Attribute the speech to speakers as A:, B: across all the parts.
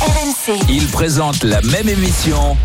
A: RMC.
B: Ils présentent la même émission,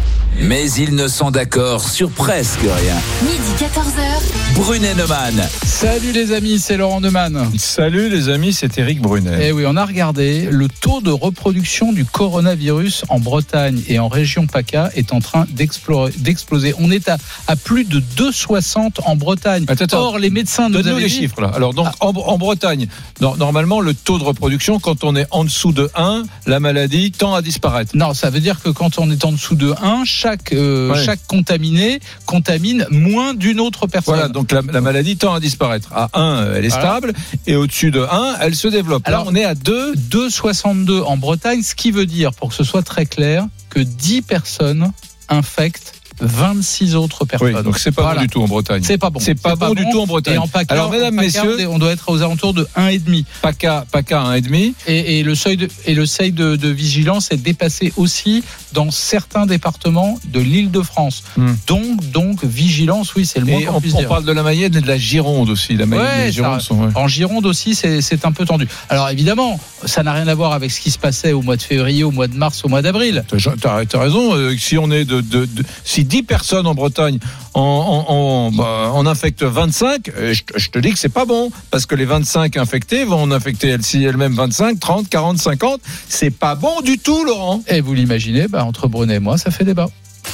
B: mais ils ne sont d'accord sur presque rien.
A: Midi 14h.
B: Brunet Neumann.
C: Salut les amis, c'est Laurent Neumann.
D: Salut les amis, c'est Eric Brunet.
C: Eh oui, on a regardé le taux de reproduction du coronavirus en Bretagne et en région PACA est en train d'explo- d'exploser. On est à, à plus de 2,60 en Bretagne.
D: Attends, attends.
C: Or, les médecins nous avaient
D: les
C: dit-
D: chiffres là. Alors donc en, en Bretagne, no- normalement le taux de reproduction quand on est en dessous de 1, la maladie tend à disparaître.
C: Non, ça veut dire que quand on est en dessous de 1, chaque, euh,
D: Ouais.
C: chaque contaminé contamine moins d'une autre personne.
D: Voilà, donc la, la maladie tend à disparaître. À 1, elle est
C: Voilà.
D: stable et au-dessus de 1, elle se développe.
C: Alors,
D: là, on est à 2.
C: 2,62 en Bretagne, ce qui veut dire, pour que ce soit très clair, que 10 personnes infectent 26 autres personnes.
D: Oui, donc c'est pas
C: Voilà.
D: bon du tout en Bretagne.
C: C'est pas bon.
D: C'est pas bon du tout en Bretagne.
C: Et en PACA,
D: Alors, mesdames,
C: en PACA,
D: messieurs-
C: on doit être aux alentours de 1,5.
D: PACA, PACA 1,5.
C: Et, et le seuil, de, et le seuil de, de vigilance est dépassé aussi dans certains départements de l'île de France.
D: Hmm.
C: Donc, donc, vigilance, oui, c'est le moins qu'on
D: on,
C: puisse
D: on
C: dire.
D: parle de la Mayenne et de la Gironde aussi. La Mayenne
C: Ouais,
D: et la Gironde
C: ça-
D: sont. ouais.
C: En Gironde aussi, c'est un peu tendu. Alors évidemment, ça n'a rien à voir avec ce qui se passait au mois de février, au mois de mars, au mois d'avril.
D: T'as t'as raison. euh, Si on est de, de- de- si 10 personnes en Bretagne en, en, en, bah, en infectent 25, euh, je, te- je te dis que c'est pas bon parce que les 25 infectés vont en infecter elles-mêmes 25, 30, 40, 50. C'est pas bon du tout, Laurent.
C: Et vous l'imaginez, bah, entre Brunet et moi, ça fait débat.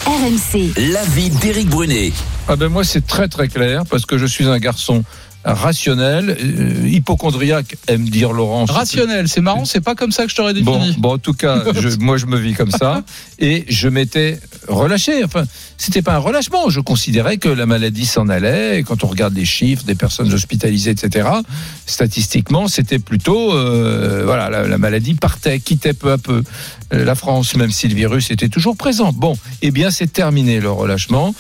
A: RMC.
B: L'avis d'Éric Brunet.
D: Ah ben moi c'est très très clair parce que je suis un garçon rationnel, euh, hypochondriaque, aime dire Laurent.
C: Rationnel, c'est marrant, c'est pas comme ça que je t'aurais défini.
D: bon, en tout cas, je- moi je me vis comme ça et je m'étais relâché. Enfin, c'était pas un relâchement. Je considérais que la maladie s'en allait. Et quand on regarde les chiffres des personnes hospitalisées, etc., statistiquement, c'était plutôt, euh, voilà, la, la maladie partait, quittait peu à peu euh, la France, même si le virus était toujours présent. Bon, eh bien, c'est terminé le relâchement.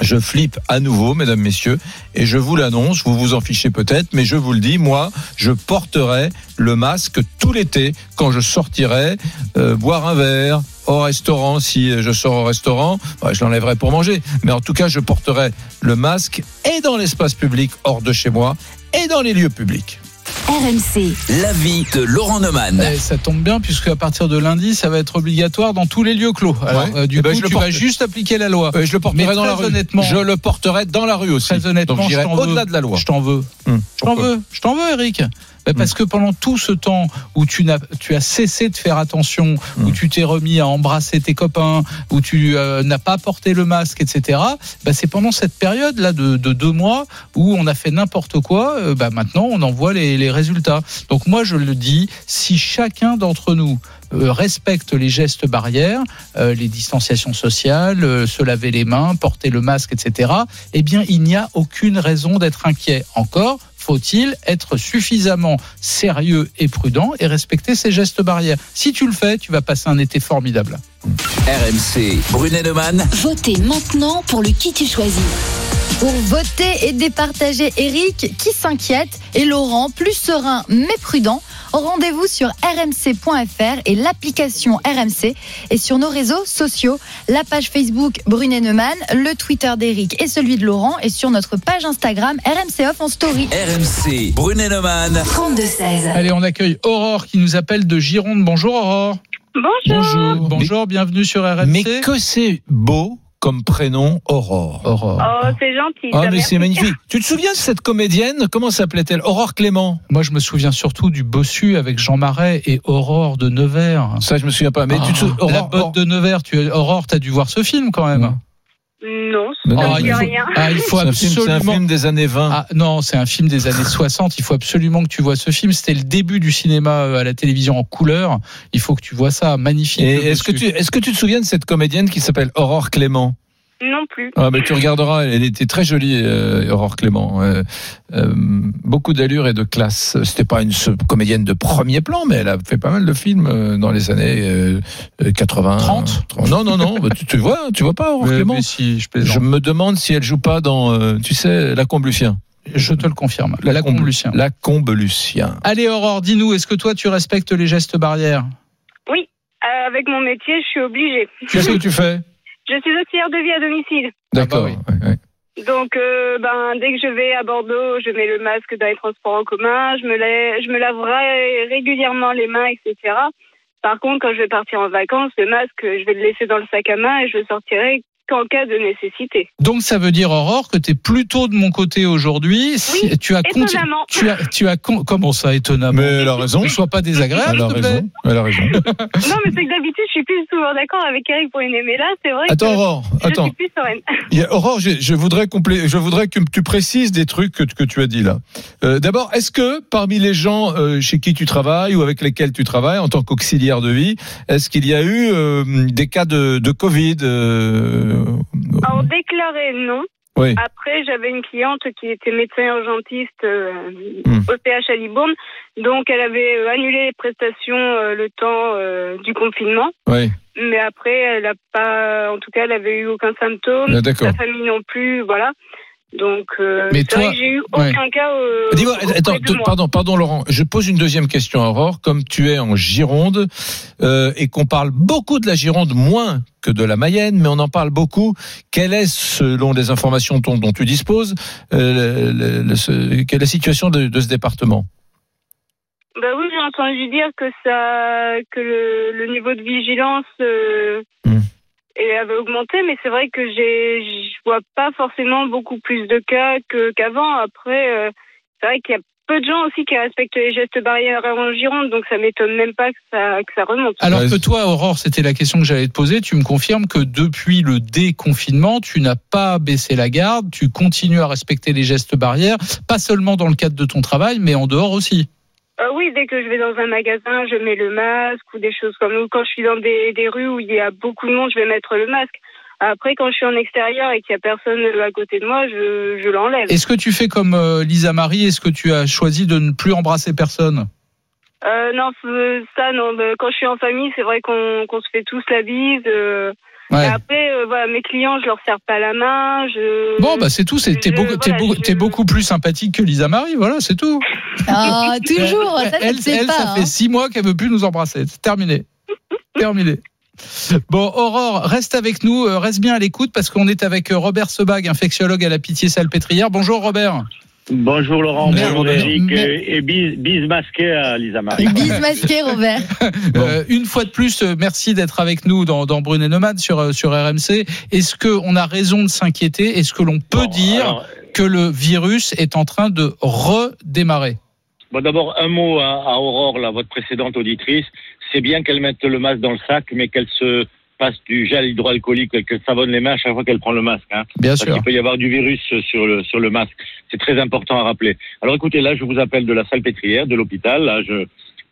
D: Je flippe à nouveau, mesdames, messieurs, et je vous l'annonce, vous vous en fichez peut-être, mais je vous le dis, moi, je porterai le masque tout l'été quand je sortirai euh, boire un verre au restaurant. Si je sors au restaurant, bah, je l'enlèverai pour manger, mais en tout cas, je porterai le masque et dans l'espace public hors de chez moi et dans les lieux publics.
A: RMC.
B: L'avis de Laurent Neumann.
C: Eh, ça tombe bien puisque à partir de lundi, ça va être obligatoire dans tous les lieux clos. Alors,
D: Ouais.
C: euh, du
D: Eh ben,
C: coup,
D: je le
C: tu vas juste appliquer la loi.
D: Euh, je le porterai
C: Mais
D: dans la
C: très
D: rue.
C: honnêtement-
D: je le porterai dans la rue aussi.
C: Très honnêtement,
D: Donc
C: je
D: j'irai
C: t'en veux.
D: au-delà de la loi.
C: Je t'en veux.
D: Hum,
C: Je t'en veux, je t'en veux, Eric. Ben, Parce que pendant tout ce temps où tu, n'as, tu as cessé de faire attention, où
D: Mm.
C: tu t'es remis à embrasser tes copains, où tu euh, n'as pas porté le masque, etc., ben, c'est pendant cette période-là de, de deux mois où on a fait n'importe quoi. euh, ben, maintenant, on en voit les, les résultats. Donc moi, je le dis, si chacun d'entre nous euh, respecte les gestes barrières, euh, les distanciations sociales, euh, se laver les mains, porter le masque, etc., eh bien, il n'y a aucune raison d'être inquiet. Encore, faut-il être suffisamment sérieux et prudent et respecter ces gestes barrières? Si tu le fais, tu vas passer un été formidable.
B: RMC, Brunet Neumann.
A: Votez maintenant pour le qui tu choisis.
E: Pour voter et départager Eric qui s'inquiète et Laurent plus serein mais prudent. Rendez-vous sur rmc.fr et l'application RMC et sur nos réseaux sociaux, la page Facebook Brunet Neumann, le Twitter d'Eric et celui de Laurent et sur notre page Instagram RMC Off en story.
B: RMC, Brunet Neumann.
A: 32-16.
C: Allez, on accueille Aurore qui nous appelle de Gironde. Bonjour Aurore.
F: Bonjour.
C: Bonjour. Bonjour, bienvenue sur RMC.
D: Mais que c'est beau comme prénom Aurore.
C: Aurore.
F: Oh, c'est gentil.
D: Ah mais c'est magnifique. Tu te souviens de cette comédienne? Comment s'appelait-elle? Aurore Clément.
C: Moi, je me souviens surtout du bossu avec Jean Marais et Aurore de Nevers.
D: Ça je me souviens pas. Mais tu te souviens
C: Ah, la
D: Aurore,
C: botte de Nevers. Tu, Aurore, t'as dû voir ce film quand même.
D: Non,
F: ça dit
C: il faut,
F: rien.
C: ah, il faut
D: c'est un, film, c'est un
C: absolument.
D: film des années 20.
C: Ah non, c'est un film des années 60. Il faut absolument que tu vois ce film. C'était le début du cinéma euh, à la télévision en couleur. Il faut que tu vois ça. Magnifique.
D: Est-ce que tu est-ce que tu te souviens de cette comédienne qui s'appelle Aurore Clément?
F: Non plus.
D: Ah mais tu regarderas, elle était très jolie, euh, Aurore Clément. Euh, euh, beaucoup d'allure et de classe. C'était pas une comédienne de premier plan, mais elle a fait pas mal de films euh, dans les années euh, euh, 80.
C: 30?
D: Non, non, non. bah, tu, tu vois, tu vois pas Aurore
C: Mais-
D: Clément
C: mais si, je
D: me demande si elle joue pas dans, euh, tu sais, La Combe Lucien.
C: Je te le confirme. La,
D: Combe-
C: combe Lucien.
D: La Combe Lucien.
C: Allez Aurore, dis-nous, est-ce que toi tu respectes les gestes barrières?
F: Oui, euh, avec mon métier, je suis obligée.
D: Qu'est-ce que tu fais?
F: Je suis auxiliaire de vie à domicile.
D: D'accord.
C: Ah bah
D: ouais, ouais.
F: Donc, euh, ben, dès que je vais à Bordeaux, je mets le masque dans les transports en commun, je me, lave, je me lave ré- régulièrement les mains, etc.
G: Par contre, quand je vais partir en vacances, le masque, je vais le laisser dans le sac à main et je le sortirai qu'en cas de nécessité.
C: Donc ça veut dire Aurore que tu es plutôt de mon côté aujourd'hui. Si-
G: Oui,
C: tu as
G: étonnamment.
C: tu as tu as con- comment ça étonnamment
D: Mais elle a raison.
C: Ne sois pas désagréable,
D: Elle a raison. Elle a raison.
G: Non, mais c'est que d'habitude, je suis plus souvent d'accord avec Eric pour une mais là, c'est vrai
D: Attends,
G: que
D: Aurore.
G: je
D: Attends.
G: suis plus sereine.
D: Il y a- Aurore, je, je voudrais complé- je voudrais que tu précises des trucs que, que tu as dit là. Euh, D'abord, est-ce que parmi les gens euh, chez qui tu travailles ou avec lesquels tu travailles en tant qu'auxiliaire de vie, est-ce qu'il y a eu euh, des cas de, de Covid euh,
G: Alors, déclaré, non.
D: Oui.
G: Après, j'avais une cliente qui était médecin urgentiste euh,
D: Hmm.
G: au CH à Libourne. Donc, elle avait euh, annulé les prestations euh, le temps euh, du confinement.
D: Oui.
G: Mais après, elle a pas, en tout cas, elle avait eu aucun symptôme.
D: Ah.
G: Sa famille non plus, voilà. Donc, euh,
C: Mais toi-
G: j'ai eu
C: ouais.
G: aucun cas. euh,
D: Dis-moi, attends,
G: de
D: pardon, pardon Laurent, je pose une deuxième question à Aurore. Comme tu es en Gironde euh, et qu'on parle beaucoup de la Gironde, moins que de la Mayenne, mais on en parle beaucoup. Quelle est, selon les informations dont, dont tu disposes, euh, le- le- ce- quelle est la situation de, de ce département?
G: Bah oui, j'ai entendu dire que ça, que le, niveau de vigilance
D: Hmm.
G: Et avait augmenté, mais c'est vrai que j'ai, je vois pas forcément beaucoup plus de cas que qu'avant. Après, euh, c'est vrai qu'il y a peu de gens aussi qui respectent les gestes barrières en Gironde, donc ça m'étonne même pas que ça, que ça remonte.
C: Alors que toi, Aurore, c'était la question que j'allais te poser. Tu me confirmes que depuis le déconfinement, tu n'as pas baissé la garde, tu continues à respecter les gestes barrières, pas seulement dans le cadre de ton travail, mais en dehors aussi.
G: Euh, oui, dès que je vais dans un magasin, je mets le masque ou des choses comme ou quand je suis dans des, des rues où il y a beaucoup de monde, je vais mettre le masque. Après, quand je suis en extérieur et qu'il y a personne à côté de moi, je, je l'enlève.
C: Est-ce que tu fais comme euh, Lisa Marie? Est-ce que tu as choisi de ne plus embrasser personne?
G: Euh, non, ça, non. Quand je suis en famille, c'est vrai qu'on qu'on se fait tous la bise.
C: Ouais.
G: et après, euh, voilà, mes clients, je leur serre pas la main. Je...
C: Bon, bah c'est tout. c'est- T'es beaucoup,
G: voilà,
C: beaucoup,
G: je-
C: t'es beaucoup plus sympathique que Lisa Marie. Voilà, c'est tout.
E: Ah, toujours, ça, ça
C: elle,
E: pas.
C: ça
E: hein.
C: fait six mois qu'elle veut plus nous embrasser. C'est terminé. terminé. Bon, Aurore, reste avec nous, euh, reste bien à l'écoute parce qu'on est avec euh, Robert Sebag, infectiologue à la Pitié-Salpêtrière. Bonjour Robert.
H: Bonjour Laurent, bonjour Eric
C: merde.
H: et, bise masquée à Lisa Marie.
E: Bise masquée, Robert.
C: Euh, une fois de plus, euh, merci d'être avec nous dans, dans Brune et Nomade sur, euh, sur RMC. Est-ce qu'on a raison de s'inquiéter? Est-ce que l'on peut
H: Bon,
C: dire
H: alors,
C: que le virus est en train de redémarrer?
H: Bon, d'abord, un mot à, à Aurore, là, votre précédente auditrice. C'est bien qu'elle mette le masque dans le sac, mais qu'elle se passe du gel hydroalcoolique, et qu'elle savonne les mains à chaque fois qu'elle prend le masque. Hein,
C: Bien
H: parce
C: sûr.
H: qu'il peut y avoir du virus sur le, sur le masque. C'est très important à rappeler. Alors écoutez, là, je vous appelle de la salle pétrière, de l'hôpital. Là, je,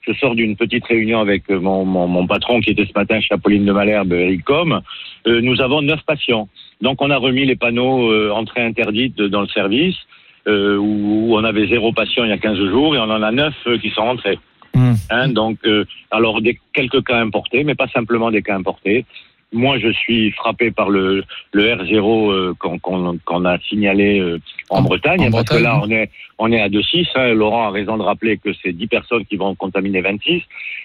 H: je sors d'une petite réunion avec euh, mon, mon, mon patron qui était ce matin chez Apolline de Malherbe, Eric Com. Euh, nous avons neuf patients. Donc on a remis les panneaux euh, entrée interdite dans le service, euh, où, où on avait zéro patient il y a 15 jours, et on en a neuf qui sont rentrés.
D: Hmm.
H: Hein, donc, euh, alors des, quelques cas importés, mais pas simplement des cas importés. Moi, je suis frappé par le, le R0 euh, qu'on qu'on- qu'on a signalé euh, en,
C: En-
H: Bretagne,
C: en
H: hein, parce
C: Bretagne,
H: que là, on est, on est à 2,6. Hein, Laurent a raison de rappeler que c'est 10 personnes qui vont contaminer 26.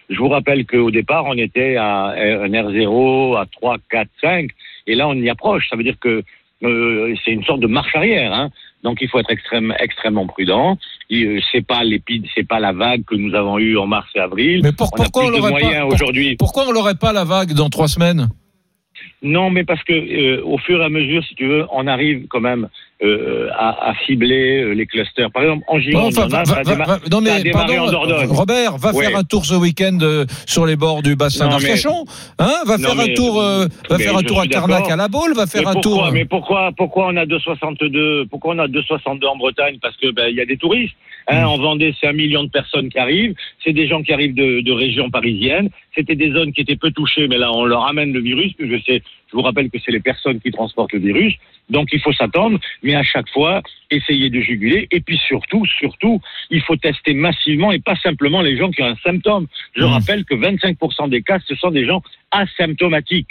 H: Je vous rappelle qu'au départ, on était à un R0 à 3, 4, 5, et là, on y approche. Ça veut dire que euh, c'est une sorte de marche arrière. Hein. Donc, il faut être extrême, extrêmement prudent. Euh, C'est pas l'épide, c'est pas la vague que nous avons eue en mars et avril.
D: Mais pour-
H: on a
D: pourquoi on pas pour-. Pourquoi on l'aurait pas la vague dans trois semaines?
H: Non, mais parce que euh, au fur et à mesure, si tu veux, on arrive quand même euh, à, à cibler euh, les clusters. Par exemple, en Gironde,
D: enfin, va-
H: ça
D: va-
H: a déma-
D: va- non
H: ça a
D: mais
H: démarré
D: pardon,
H: en Dordogne.
D: Robert, va
H: Ouais.
D: faire un tour ce week-end euh, sur les bords du bassin d'Arcachon, hein Va
H: Non,
D: faire un tour, euh, va faire un tour à Carnac à la Baule, va faire
H: mais
D: un
H: pourquoi,
D: tour.
H: Mais pourquoi, pourquoi on a 262, pourquoi on a 262 en Bretagne? Parce que ben il y a des touristes. Hein,
D: Mm.
H: En Vendée, c'est un million de personnes qui arrivent. C'est des gens qui arrivent de, de régions parisiennes. C'était des zones qui étaient peu touchées, mais là on leur amène le virus. Je sais, je vous rappelle que c'est les personnes qui transportent le virus. Donc il faut s'attendre, mais à chaque fois essayer de juguler. Et puis surtout, surtout, il faut tester massivement et pas simplement les gens qui ont un symptôme. Je
D: Mm.
H: rappelle que 25% des cas, ce sont des gens asymptomatiques.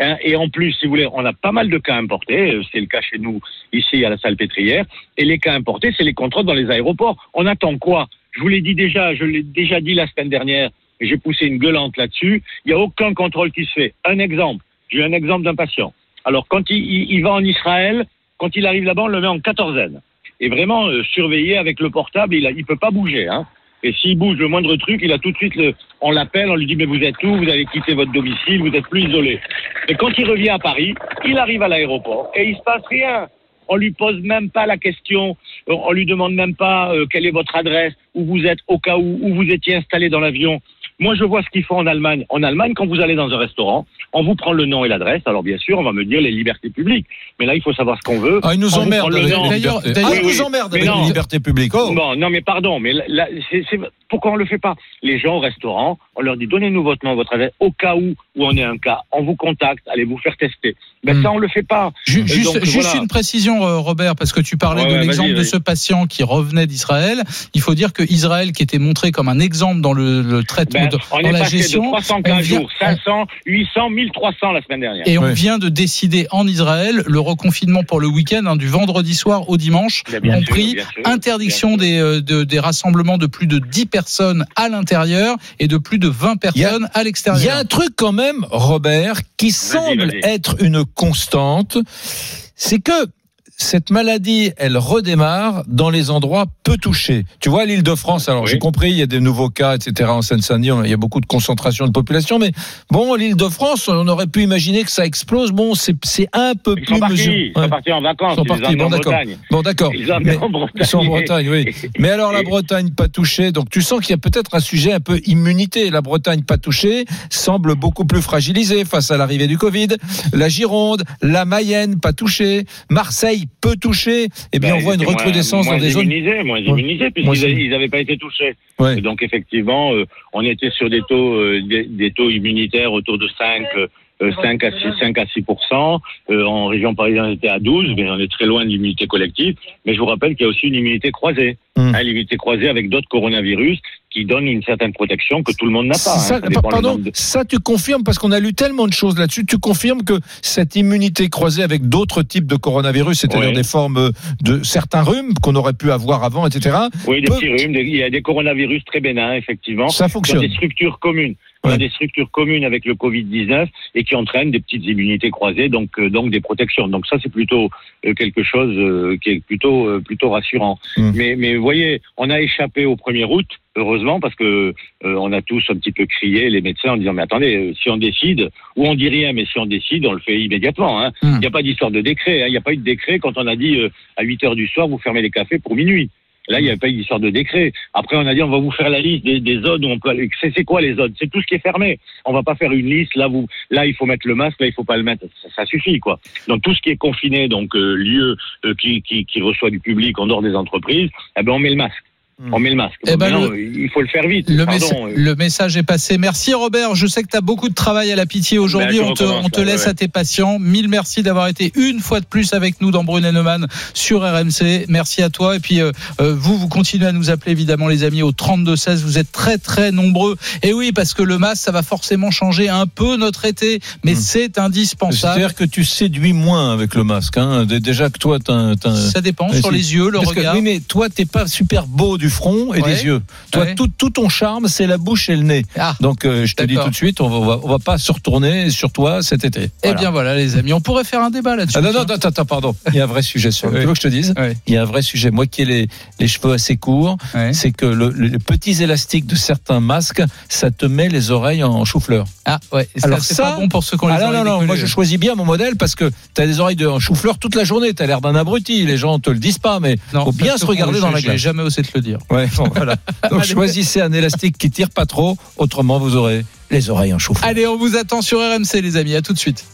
H: Hein, et en plus, si vous voulez, on a pas mal de cas importés. euh, C'est le cas chez nous, ici, à la salle pétrière. Et les cas importés, c'est les contrôles dans les aéroports. On attend quoi? Je vous l'ai dit déjà, je l'ai déjà dit la semaine dernière, et j'ai poussé une gueulante là-dessus. Il n'y a aucun contrôle qui se fait. Un exemple. J'ai un exemple d'un patient. Alors, quand il, va en Israël, quand il arrive là-bas, on le met en quatorzaine. Et vraiment, euh, surveiller avec le portable, il ne peut pas bouger. Hein. Et s'il bouge le moindre truc, il a tout de suite le, on l'appelle, on lui dit mais vous êtes où? Vous avez quitté votre domicile, vous êtes plus isolé. Et quand il revient à Paris, il arrive à l'aéroport et il se passe rien. On lui pose même pas la question, euh, on lui demande même pas euh, quelle est votre adresse, où vous êtes au cas où, où vous étiez installé dans l'avion. Moi, je vois ce qu'ils font en Allemagne. En Allemagne, quand vous allez dans un restaurant, on vous prend le nom et l'adresse. Alors, bien sûr, on va me dire les libertés publiques. Mais là, il faut savoir ce qu'on veut.
D: Ah, ils nous emmerdent
C: D'ailleurs-
D: ils nous emmerdent avec
H: non.
D: les libertés publiques. Oh.
H: Bon, non, mais pardon, mais là, pourquoi on le fait pas? Les gens au restaurant, on leur dit donnez-nous votre nom, votre adresse, au cas où où on est un cas, on vous contacte, allez vous faire tester. Ben
C: Hmm.
H: ça, on le fait pas. Et
C: Juste,
H: donc,
C: juste
H: voilà.
C: une précision, euh, Robert, parce que tu parlais
H: Ouais,
C: de l'exemple de ce patient qui revenait d'Israël. Il faut dire que Israël, qui était montré comme un exemple dans le, le traitement,
H: Ben,
C: de-
H: on
C: dans
H: est
C: la
H: passé
C: gestion,
H: de 300
C: on
H: 15
C: vient-
H: jours, 500, 800, 1300 la semaine dernière.
C: et on
D: Ouais.
C: vient de décider en Israël le reconfinement pour le week-end, hein, du vendredi soir au dimanche,
H: bien
C: compris
H: bien sûr,
C: interdiction
H: bien sûr.
C: des, euh, de- des rassemblements de plus de 10 personnes à l'intérieur et de plus de 20
D: Il y a-
C: personnes à
D: Il y a
C: l'extérieur.
D: un truc quand même, Robert, qui semble être une constante, c'est que cette maladie, elle redémarre dans les endroits peu touchés. Tu vois, l'île de France, alors
H: Oui.
D: j'ai compris, il y a des nouveaux cas, etc. En Seine-Saint-Denis, il y a beaucoup de concentration de population, mais bon, l'île de France, on aurait pu imaginer que ça explose. Bon, c'est un peu
H: Ils
D: plus
H: sont partis,
D: mesuré.
H: ils sont partis en vacances,
D: Ils sont partis, bon d'accord.
H: Bretagne.
D: Bon d'accord.
H: Ils.
D: Ils sont en Bretagne, oui. Mais alors la Bretagne pas touchée, donc tu sens qu'il y a peut-être un sujet un peu immunité. La Bretagne pas touchée semble beaucoup plus fragilisée face à l'arrivée du Covid. La Gironde, la Mayenne pas touchée, Marseille peu touchée. Eh bien,
H: Ben,
D: on voit une recrudescence
H: moins,
D: dans des zones.
H: Moins immunisés, puisqu'ils n'avaient pas été touchés.
D: Ouais.
H: Donc effectivement, euh, on était sur des taux, euh, des, des taux immunitaires autour de 5, euh, 5 à 6, 5 à 6 Euh, En région parisienne, on était à 12, mais on est très loin de l'immunité collective. Mais je vous rappelle qu'il y a aussi une immunité croisée.
D: Hum.
H: Hein, l'immunité croisée avec d'autres coronavirus qui donnent une certaine protection que tout le monde n'a pas. hein.
D: Ça,
H: le
D: pardon,
H: de-
D: ça tu confirmes parce qu'on a lu tellement de choses là-dessus. Tu confirmes que cette immunité croisée avec d'autres types de coronavirus, c'est-à-dire des formes de certains rhumes qu'on aurait pu avoir avant, etc.
H: Oui, des
D: peut-
H: petits rhumes. des- Il y a des coronavirus très bénins, effectivement.
D: Ça fonctionne.
H: des structures communes. Ont
D: Ouais.
H: des structures communes avec le Covid-19 et qui entraînent des petites immunités croisées, donc euh, donc des protections. Donc ça c'est plutôt euh, quelque chose euh, qui est plutôt euh, plutôt rassurant.
D: Mm.
H: Mais mais vous voyez, on a échappé au 1er août heureusement parce que euh, on a tous un petit peu crié les médecins en disant mais attendez euh, si on décide ou on dit rien mais si on décide on le fait immédiatement. hein. Il
C: Mm.
H: n'y a pas d'histoire de décret. hein. Il n'y a pas eu de décret quand on a dit euh, à 8 heures du soir vous fermez les cafés pour minuit. Là, il n'y avait pas eu d'histoire de décret. Après, on a dit, on va vous faire la liste des, zones où on peut aller. C'est quoi les zones? C'est tout ce qui est fermé. On va pas faire une liste. Là, vous, là, il faut mettre le masque. Là, il faut pas le mettre. Ça, ça suffit, quoi. Donc, tout ce qui est confiné, donc euh, lieu euh, qui, qui, qui reçoit du public en dehors des entreprises, eh ben, on met le masque. On met le masque.
C: Eh ben, le-
H: il faut le faire vite.
C: Le,
H: Pardon,
C: messa-
H: euh,
C: le message est passé. Merci Robert. Je sais que tu as beaucoup de travail à la pitié aujourd'hui.
H: Ben, je
C: on te, on laisse
H: ouais.
C: à tes patients. Mille merci d'avoir été une fois de plus avec nous dans Brunet Neumann sur RMC. Merci à toi. Et puis euh, euh, vous, vous continuez à nous appeler évidemment les amis au 32 16. Vous êtes très très nombreux. Et oui, parce que le masque, ça va forcément changer un peu notre été, mais
D: Mm.
C: c'est indispensable.
D: C'est-à-dire que tu séduis moins avec le masque. Hein. Dé- Déjà que toi, t'as
C: Ça dépend sur les yeux, le
D: Parce que-
C: regard.
D: oui, mais toi, t'es pas super beau du front et
C: Ouais.
D: des yeux. Toi,
C: Ouais.
D: tout, tout ton charme, c'est la bouche et le nez.
C: Ah.
D: Donc, euh, je te dis tout de suite, on va, on va, pas se retourner sur toi cet été.
C: Eh
D: Voilà.
C: bien voilà les amis, on pourrait faire un débat là-dessus.
D: Ah non, non,
C: tiens.
D: attends, attends, pardon. Il y a un vrai sujet sur.
C: Oui.
D: Tu veux que je te dise. Il y a un vrai sujet. Moi qui ai les, les cheveux assez courts, c'est que le, le- les petits élastiques de certains masques, ça te met les oreilles en chou-fleur.
C: Ah ouais.
D: Alors
C: c'est
D: ça-
C: pas bon pour ceux qui ont les
D: Ah non,
C: oreilles
D: non, non, moi
C: décollées.
D: je choisis bien mon modèle parce que tu as des oreilles de en chou-fleur toute la journée. Tu as l'air d'un abruti. Les gens te le disent pas, mais
C: Non,
D: faut bien se regarder dans la
C: j'ai
D: glace.
C: jamais osé te le dire.
D: Ouais, bon, voilà. Donc
C: Allez.
D: choisissez un élastique qui tire pas trop, autrement vous aurez les oreilles en chou-fleur.
C: Allez, on vous attend sur RMC, les amis. À tout de suite.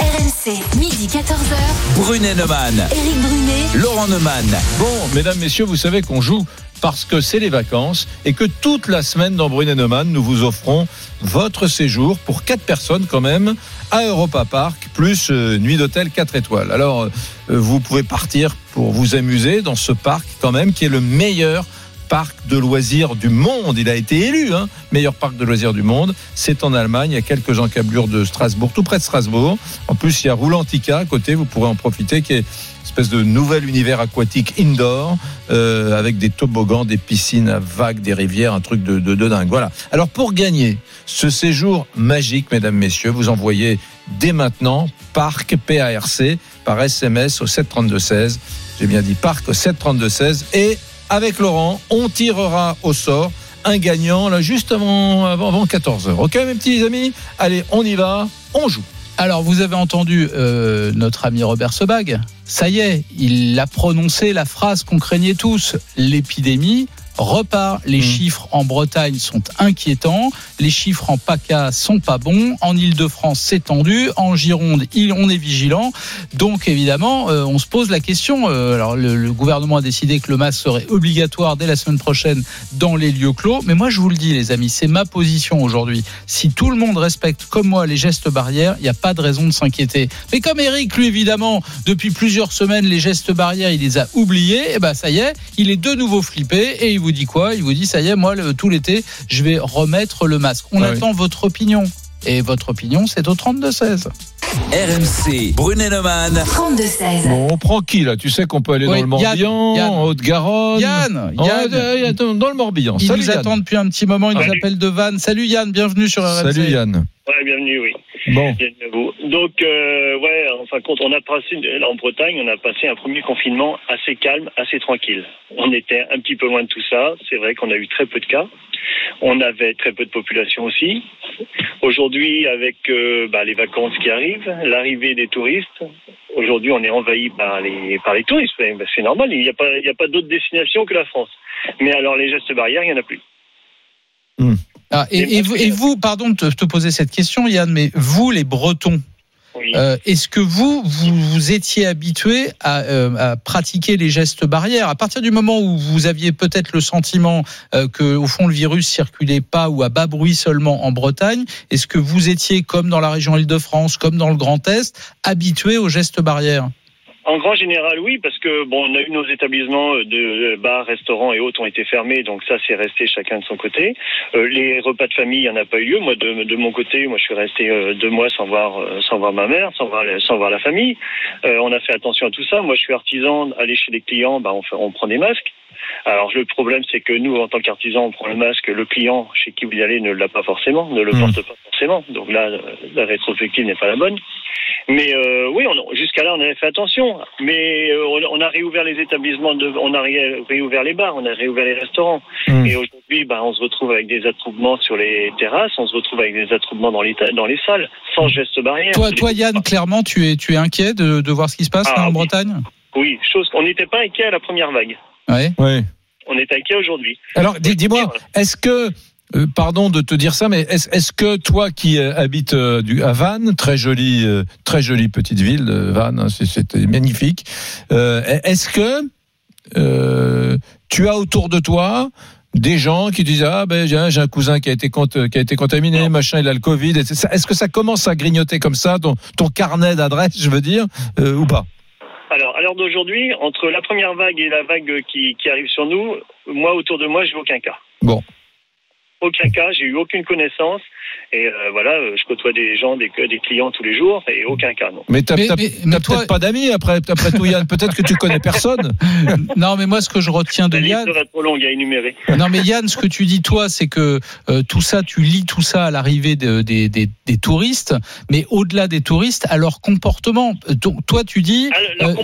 A: RMC, midi 14h.
B: Brunet Neumann,
A: Éric Brunet.
B: Laurent Neumann.
D: Bon, mesdames, messieurs, vous savez qu'on joue parce que c'est les vacances et que toute la semaine dans Brunet Neumann, nous vous offrons votre séjour pour quatre personnes quand même à Europa Park, plus euh, nuit d'hôtel 4 étoiles. Alors, euh, vous pouvez partir pour vous amuser dans ce parc quand même qui est le meilleur parc de loisirs du monde. Il a été élu, hein, meilleur parc de loisirs du monde. C'est en Allemagne, a quelques encablures de Strasbourg, tout près de Strasbourg. En plus, il y a Roulantica à côté, vous pourrez en profiter, qui est espèce de nouvel univers aquatique indoor, euh, avec des toboggans, des piscines à vagues, des rivières, un truc de, de, de dingue. Voilà. Alors, pour gagner ce séjour magique, mesdames, messieurs, vous envoyez dès maintenant Parc PARC par SMS au 732-16. J'ai bien dit Parc au 732-16 et avec Laurent, on tirera au sort un gagnant là juste avant, avant, avant 14h. Ok mes petits amis? Allez, on y va, on joue.
C: Alors, vous avez entendu euh, notre ami Robert Sebag. Ça y est, il a prononcé la phrase qu'on craignait tous. L'épidémie repart. Les
D: Mm.
C: chiffres en Bretagne sont inquiétants. Les chiffres en PACA sont pas bons. En Ile-de-France, c'est tendu. En Gironde, on est vigilant. Donc, évidemment, euh, on se pose la question. euh, alors, le, le gouvernement a décidé que le masque serait obligatoire dès la semaine prochaine dans les lieux clos. Mais moi, je vous le dis, les amis, c'est ma position aujourd'hui. Si tout le monde respecte comme moi les gestes barrières, il n'y a pas de raison de s'inquiéter. Mais comme Eric, lui, évidemment, depuis plusieurs semaines, les gestes barrières, il les a oubliés, et ben ça y est, il est de nouveau flippé et il vous dit quoi Il vous dit, ça y est, moi, le- tout l'été, je vais remettre le masque. On
D: Ah oui.
C: attend votre opinion. Et votre opinion, c'est au 32-16.
B: RMC, Brunet-Neumann.
A: 32-16.
D: Bon, on prend qui là? Tu sais qu'on peut aller
C: Oui,
D: dans le
C: Yann,
D: Morbihan,
C: Yann.
D: en Haute-Garonne.
C: Yann, Yann,
D: dans le Morbihan.
C: il
D: Salut
C: nous
D: Yann.
C: attend depuis un petit moment, il nous
I: Salut.
C: appelle de Vannes. Salut Yann, bienvenue sur RMC.
D: Salut Yann.
I: Ouais, bienvenue, oui.
D: Bon.
I: Donc, euh, ouais, en fin de compte, on a passé, là, en Bretagne, on a passé un premier confinement assez calme, assez tranquille. On était un petit peu loin de tout ça. C'est vrai qu'on a eu très peu de cas. On avait très peu de population aussi. Aujourd'hui, avec euh, bah, les vacances qui arrivent, l'arrivée des touristes, aujourd'hui, on est envahi par les, par les touristes. Bah, c'est normal, il n'y a pas, il n'y a pas d'autre destination que la France. Mais alors, les gestes barrières, il n'y en a plus.
C: Ah, et, et vous, et vous, pardon de te, te poser cette question, Yann, mais vous, les Bretons,
I: Oui.
C: Euh, Est-ce que vous, vous, vous étiez habitué à, euh, à pratiquer les gestes barrières? À partir du moment où vous aviez peut-être le sentiment euh, que, au fond, le virus circulait pas ou à bas bruit seulement en Bretagne, est-ce que vous étiez, comme dans la région Île-de-France, comme dans le Grand Est, habitué aux gestes barrières?
I: En grand général, oui, parce que bon, on a eu nos établissements de bars, restaurants et autres ont été fermés, donc ça c'est resté chacun de son côté. Euh, les repas de famille, il n'y en a pas eu lieu. Moi, de, de mon côté, moi je suis resté euh, deux mois sans voir, euh, sans voir ma mère, sans voir, sans voir la famille. Euh, on a fait attention à tout ça. Moi, je suis artisan. Aller chez les clients, bah, on, fait, on prend des masques. Alors le problème, c'est que nous, en tant qu'artisan, on prend le masque. Le client chez qui vous y allez ne l'a pas forcément, ne le
D: Mhm.
I: porte pas forcément. Donc là, la rétrospective n'est pas la bonne. Mais euh, oui, jusqu'à là, on avait fait attention. Mais euh, on, on a réouvert les établissements, de, on a ré- réouvert les bars, on a réouvert les restaurants.
D: Mm.
I: Et aujourd'hui, bah, on se retrouve avec des attroupements sur les terrasses, on se retrouve avec des attroupements dans les, dans les salles, sans geste barrière.
C: Toi, toi, Yann, clairement, tu es, tu es inquiet de, de voir ce qui se passe
I: Ah,
C: là, en
I: oui.
C: Bretagne?
I: Oui, chose qu'on n'était pas inquiet à la première vague.
C: Ouais.
D: Ouais.
I: On est inquiet aujourd'hui.
D: Alors, dis- dis-moi, est-ce que, euh, pardon de te dire ça, mais est-ce que toi qui euh, habites euh, du, à Vannes, très jolie, euh, très jolie petite ville, euh, Vannes, hein, c'est- c'était magnifique, euh, est-ce que euh, tu as autour de toi des gens qui disent ah ben j'ai un, cousin qui a été qui a été contaminé
I: Non.
D: machin il a le covid et c'est ça. est-ce que ça commence à grignoter comme ça ton ton carnet d'adresse je veux dire euh, ou pas?
I: Alors, à l'heure d'aujourd'hui, entre la première vague et la vague qui, qui arrive sur nous, moi, autour de moi, j'ai aucun cas.
D: Bon.
I: Aucun cas, j'ai eu aucune connaissance. Et euh, voilà, euh, je côtoie des gens, des, des clients tous les jours, et aucun cas, non.
D: mais t'as peut-être
C: toi-
D: pas d'amis après après tout Yann peut-être que tu connais personne
C: Non, mais moi, ce que je retiens de
I: La
C: Yann,
I: serait trop longue à énumérer.
C: Non mais Yann, ce que tu dis toi, c'est que euh, tout ça, tu lis tout ça à l'arrivée de- des, des- des touristes, mais au-delà des touristes, à leur comportement. To- Toi, tu dis,
I: Ah,
C: Euh,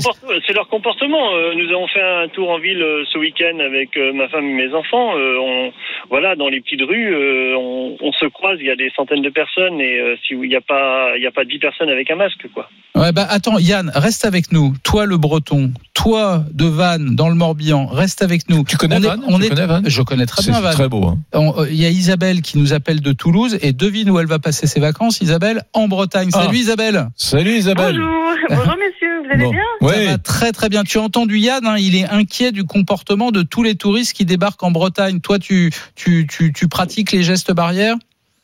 I: c'est leur comportement. Nous avons fait un tour en ville ce week-end avec ma femme et mes enfants. On, voilà, dans les petites rues, on, on se croise, il y a des centaines de personnes et euh, si il n'y a pas, il y a pas dix personnes avec un masque, quoi.
C: ouais, bah attends, Yann, reste avec nous. Toi, le Breton, toi de Vannes, dans le Morbihan, reste avec nous.
D: tu connais
C: On est-
D: Vannes
C: on
D: Tu
C: est-
D: connais Vannes
C: Je connais très
D: C'est
C: bien
D: c'est
C: Vannes.
D: très beau hein.
C: Euh, Il y a Isabelle qui nous appelle de Toulouse et devine où elle va passer ses vacances. Isabelle, en Bretagne.
D: Ah.
C: Salut Isabelle.
D: salut Isabelle
F: Bonjour, bonjour messieurs, vous allez
D: Bon.
F: bien
C: Ça
D: Oui.
C: va très très bien. Tu as entendu Yann, hein, il est inquiet du comportement de tous les touristes qui débarquent en Bretagne. Toi, tu, tu, tu, tu pratiques les gestes barrières?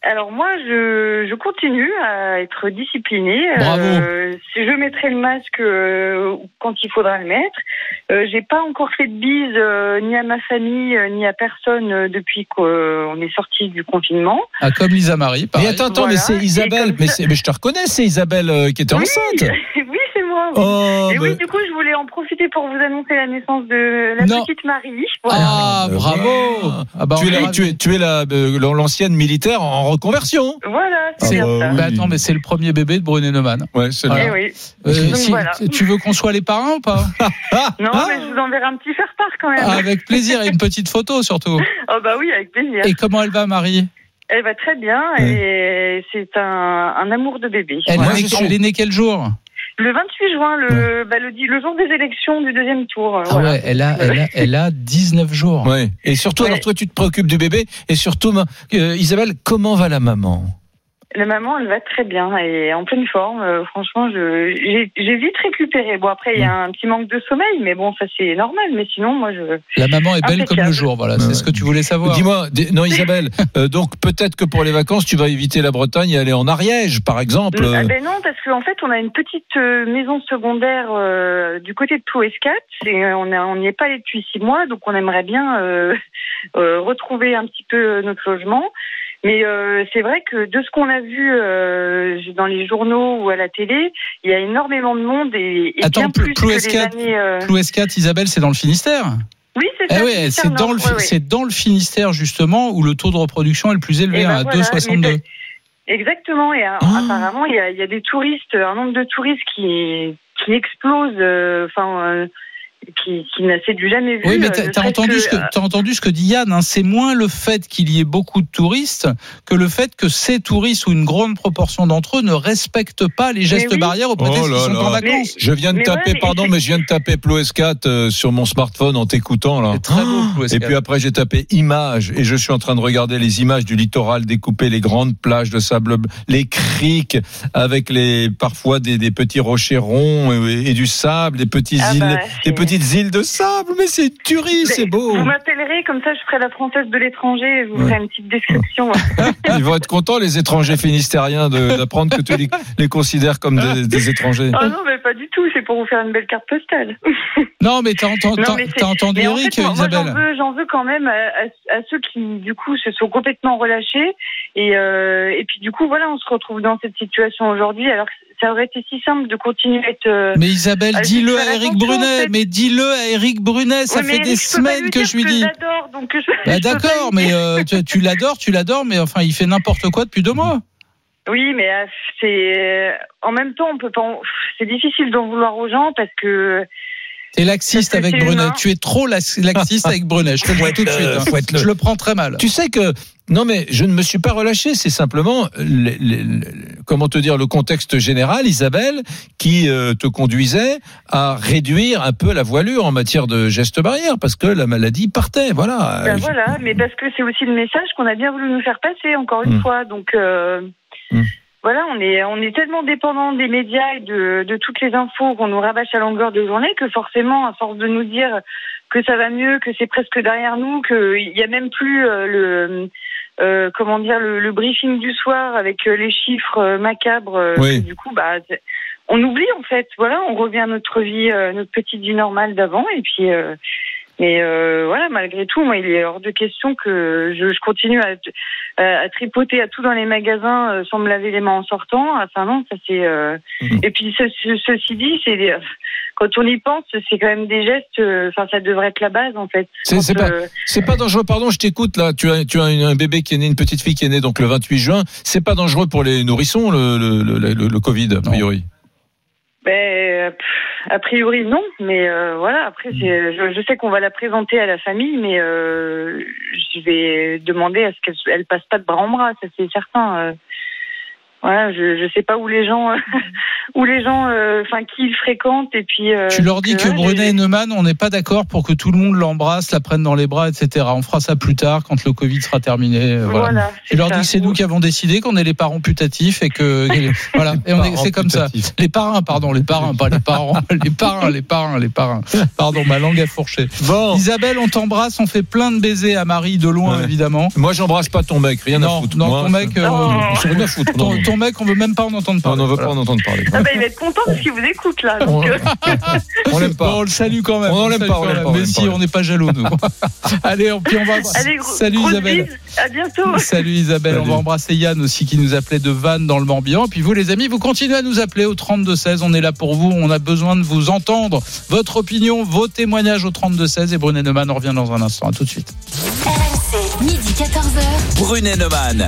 F: Alors moi, je, je continue à être disciplinée.
C: Bravo.
F: Euh, si je mettrai le masque euh, quand il faudra le mettre. Euh, J'ai pas encore fait de bise euh, ni à ma famille euh, ni à personne euh, depuis qu'on est sorti du confinement.
C: ah, Comme Lisa Marie.
D: Mais
C: pareil.
D: attends, attends,
F: Voilà.
D: mais c'est Isabelle, mais,
F: ça-
D: mais je te reconnais, c'est Isabelle euh, qui était
F: Oui.
D: enceinte.
F: oui, moi. oui.
D: Oh,
F: Et oui, du coup, je voulais en profiter pour vous annoncer la naissance de la
C: Non.
F: petite Marie. Voilà.
C: Ah, bravo ah bah,
D: tu, es la- tu es, tu es la, euh, l'ancienne militaire en reconversion.
F: Voilà, c'est bien
D: Oh,
F: ça.
D: oui.
C: Bah, attends, mais c'est le premier bébé de Brunet Neumann.
D: Ouais, c'est
C: Voilà.
F: Eh oui.
C: Euh, si-
F: voilà.
C: Tu veux qu'on soit les parrains ou pas?
F: Non,
C: Ah.
F: mais je vous enverrai un petit faire-part quand même.
C: Avec plaisir et une petite photo surtout.
F: Oh bah oui, avec plaisir.
C: Et comment elle va, Marie?
F: Elle va très bien et c'est un, un amour de bébé.
C: elle,
D: Moi,
C: est
D: je
C: née,
D: suis-
C: elle est née quel jour?
F: Le 28 juin, le, bah, le, jour des élections du deuxième tour. euh,
C: Ah
F: voilà.
C: ouais, elle a, elle a, elle a 19 jours.
D: Ouais. Et surtout,
F: Ouais.
D: alors toi, tu te préoccupes du bébé. Et surtout, euh, Isabelle, comment va la maman?
F: La maman, elle va très bien, elle est en pleine forme. Euh, franchement, j'ai vite récupéré. Bon, après, il y a un petit manque de sommeil, mais bon, ça c'est normal. Mais sinon, moi, je.
C: La maman est belle comme le jour, voilà, c'est ce que tu voulais savoir.
D: Dis-moi, dis- non Isabelle, euh, donc peut-être que pour les vacances, tu vas éviter la Bretagne et aller en Ariège, par exemple.
F: Ah ben non, parce qu'en fait, on a une petite euh, maison secondaire euh, du côté de Plouescat. Et on n'y est pas allé depuis six mois, donc on aimerait bien euh, euh, retrouver un petit peu notre logement. Mais euh, c'est vrai que de ce qu'on a vu euh, dans les journaux ou à la télé, il y a énormément de monde et, et
C: Attends,
F: bien plus que les
C: Plouescat-
F: années. euh,
C: Plouescat, Isabelle, c'est dans le Finistère.
F: Oui, c'est
C: Eh c'est dans le,
F: Ouais, ouais.
C: dans le Finistère justement où le taux de reproduction est le plus élevé,
F: Eh ben
C: à
F: voilà,
C: 2,62.
F: mais ben, Exactement, et euh,
D: Ah.
F: apparemment il y, a, il y a des touristes, un nombre de touristes qui qui explose, euh, enfin qui, qui n'a c'est du jamais vu.
C: Oui, mais
F: euh,
C: t'as t'as entendu,
F: que,
C: ce que,
F: euh,
C: t'as entendu ce que dit Yann. hein, c'est moins le fait qu'il y ait beaucoup de touristes que le fait que ces touristes ou une grande proportion d'entre eux ne respectent pas les gestes
F: oui.
C: barrières au prétexte
D: Oh
C: qu'ils sont
D: là.
C: en vacances.
F: Mais-
D: Je viens de
F: Mais
D: taper,
F: ouais, mais
D: pardon, mais je viens de taper Ploescat euh, sur mon smartphone en t'écoutant là.
C: C'est très beau, Plouescat.
D: Et puis après, j'ai tapé images et je suis en train de regarder les images du littoral découpé, les grandes plages de sable, les criques avec les parfois des, des petits rochers ronds et, et du sable, des petites
F: Ah
D: îles,
F: bah,
D: des petites îles de sable. Mais c'est tuerie, c'est beau.
F: Vous m'appellerez, comme ça je ferai la française de l'étranger vous
D: Ouais.
F: ferai une petite description.
D: Ils vont être contents, les étrangers finistériens, d'apprendre que tu les, les considères comme des, des étrangers.
F: oh non, mais pas du tout, c'est pour vous faire une belle carte postale.
C: Non, mais t'as entendu, t'as entendu
F: en
C: Eric,
F: fait, moi, moi, j'en
C: Isabelle
F: veux, j'en veux quand même à, à- à ceux qui, du coup, se sont complètement relâchés. Et, euh, et puis, du coup, voilà, on se retrouve dans cette situation aujourd'hui. Alors que ça aurait été si simple de continuer à être. euh,
C: Mais Isabelle, dis-le à Eric Brunet.
F: en fait.
C: Mais dis-le à Eric Brunet. Ça fait des semaines que je lui dis. Bah, d'accord, mais euh, tu, l'adores, tu l'adores, mais enfin, il fait n'importe quoi depuis deux mois.
F: Oui, mais euh, c'est en même temps, on peut pas. C'est difficile d'en vouloir aux gens parce que
C: T'es laxiste avec Brunet.
F: humain.
C: Tu es trop lax- laxiste avec Brunet. Je te le dis tout de suite. hein. Je le prends très mal.
D: Tu sais que non mais je ne me suis pas relâché, c'est simplement le- le- le- comment te dire le contexte général, Isabelle, qui euh, te conduisait à réduire un peu la voilure en matière de gestes barrières parce que la maladie partait, voilà.
F: Ben voilà, mais parce que c'est aussi le message qu'on a bien voulu nous faire passer, encore une
D: Mm.
F: fois. Donc euh,
D: Mm.
F: voilà, on est on est tellement dépendant des médias et de, de toutes les infos qu'on nous rabâche à longueur de journée que forcément, à force de nous dire que ça va mieux, que c'est presque derrière nous, qu'il y a même plus euh, le euh, comment dire le, le briefing du soir avec euh, les chiffres euh, macabres. euh,
D: Oui.
F: Du coup, bah on oublie en fait. Voilà, on revient à notre vie, euh, notre petite vie normale d'avant et puis. euh, mais euh, voilà, malgré tout, moi, il est hors de question que je, je continue à, à, à tripoter à tout dans les magasins euh, sans me laver les mains en sortant. Enfin non, ça c'est. euh,
D: Mhm.
F: Et puis ce, ce- ceci dit, c'est quand on y pense, c'est quand même des gestes. euh, Enfin, ça devrait être la base en fait.
D: C'est- pas-
F: euh,
D: C'est pas dangereux, pardon, je t'écoute là. Tu as, tu as un bébé qui est né, une petite fille qui est née donc le 28 juin. C'est pas dangereux pour les nourrissons le, le, le, le- le Covid a priori?
F: ben, euh, a priori non, mais euh, voilà. Après, c'est- je, je sais qu'on va la présenter à la famille, mais euh, je vais demander à ce qu'elle elle passe pas de bras en bras, ça c'est certain. Euh. Voilà, je je sais pas où les gens où les gens euh, enfin qui ils fréquentent et puis euh,
C: Tu leur dis que
F: ouais,
C: Brunet et Neumann, on n'est pas d'accord pour que tout le monde l'embrasse, la prenne dans les bras, etc. On fera ça plus tard quand le Covid sera terminé. euh, Voilà.
F: voilà,
C: Tu leur
F: ça.
C: dis que c'est nous qui avons décidé qu'on est les parents putatifs et que voilà. Et on est, c'est comme ça. Les parrains, pardon, les parrains, pas les parents, les parrains, les parrains, les parrains. Pardon, ma langue a fourché.
D: Bon,
C: Isabelle, on t'embrasse, on fait plein de baisers à Marie de loin,
D: Ouais.
C: évidemment.
D: moi j'embrasse pas ton mec, rien à
C: Non,
D: foutre.
C: non,
D: Moi,
C: ton mec, euh,
F: Oh.
D: rien à foutre. Non,
C: Ton, ton mec, on veut même pas en entendre
D: non,
C: parler.
D: on ne veut
C: Voilà.
D: pas en entendre parler.
F: Ah Ah bah, il va être content parce qu'il vous écoute là. Donc, euh,
D: On l'aime
C: Bon,
D: pas.
C: on le salue quand même.
D: On l'aime pas, on l'aime
C: Mais
D: l'aime
C: si, on n'est pas jaloux, nous. Allez, on- puis on va.
F: allez, gros,
C: Salut Isabelle.
F: bise. À bientôt.
C: Salut Isabelle, on va embrasser Yann aussi qui nous appelait de Vannes dans le Morbihan. Et puis vous les amis, vous continuez à nous appeler au 32-16, on est là pour vous, on a besoin de vous entendre, votre opinion, vos témoignages au 32-16 et Brunet Neumann revient dans un instant, à tout de suite.
A: RMC, midi 14h.
B: Brunet Neumann.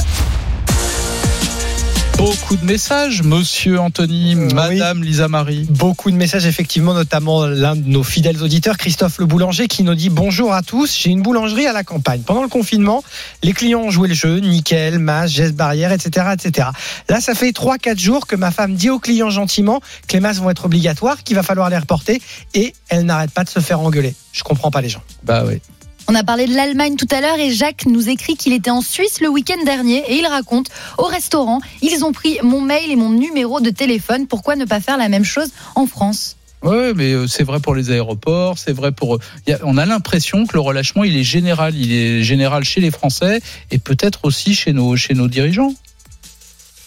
C: Beaucoup de messages, monsieur Anthony,
J: Euh,
C: madame Lisa Marie.
J: Beaucoup de messages, effectivement, notamment l'un de nos fidèles auditeurs, Christophe le boulanger, qui nous dit Bonjour à tous, j'ai une boulangerie à la campagne. Pendant le confinement, les clients ont joué le jeu, nickel, masque, gestes barrières, etc., etc. Là, ça fait 3-4 jours que ma femme dit aux clients gentiment que les masques vont être obligatoires, qu'il va falloir les reporter, et elle n'arrête pas de se faire engueuler. Je comprends pas les gens.
C: Bah oui.
E: On a parlé de l'Allemagne tout à l'heure et Jacques nous écrit qu'il était en Suisse le week-end dernier et il raconte au restaurant, ils ont pris mon mail et mon numéro de téléphone. Pourquoi ne pas faire la même chose en France?
C: Oui, mais euh, c'est vrai pour les aéroports, c'est vrai pour. a- on a l'impression que le relâchement, il est général. Il est général chez les Français et peut-être aussi chez nos, chez nos dirigeants.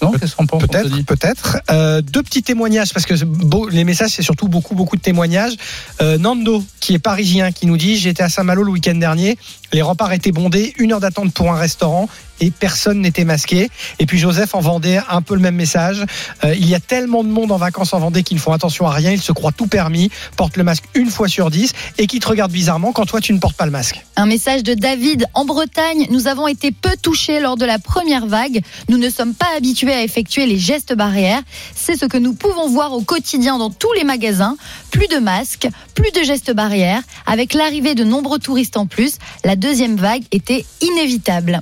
C: Non Qu'est-ce qu'on pense
J: Peut-être, peut-être. Euh, deux petits témoignages, parce que c'est beau- les messages, c'est surtout beaucoup, beaucoup de témoignages. Euh, Nando, qui est parisien, qui nous dit J'étais à Saint-Malo le week-end dernier, les remparts étaient bondés, une heure d'attente pour un restaurant et personne n'était masqué. Et puis Joseph en Vendée, un peu le même message. Euh, il y a tellement de monde en vacances en Vendée qu'ils ne font attention à rien, ils se croient tout permis, portent le masque une fois sur dix et qui te regardent bizarrement quand toi tu ne portes pas le masque.
E: Un message de David. En Bretagne, nous avons été peu touchés lors de la première vague. Nous ne sommes pas habitués à effectuer les gestes barrières. C'est ce que nous pouvons voir au quotidien dans tous les magasins. Plus de masques, plus de gestes barrières. Avec l'arrivée de nombreux touristes en plus, la deuxième vague était inévitable.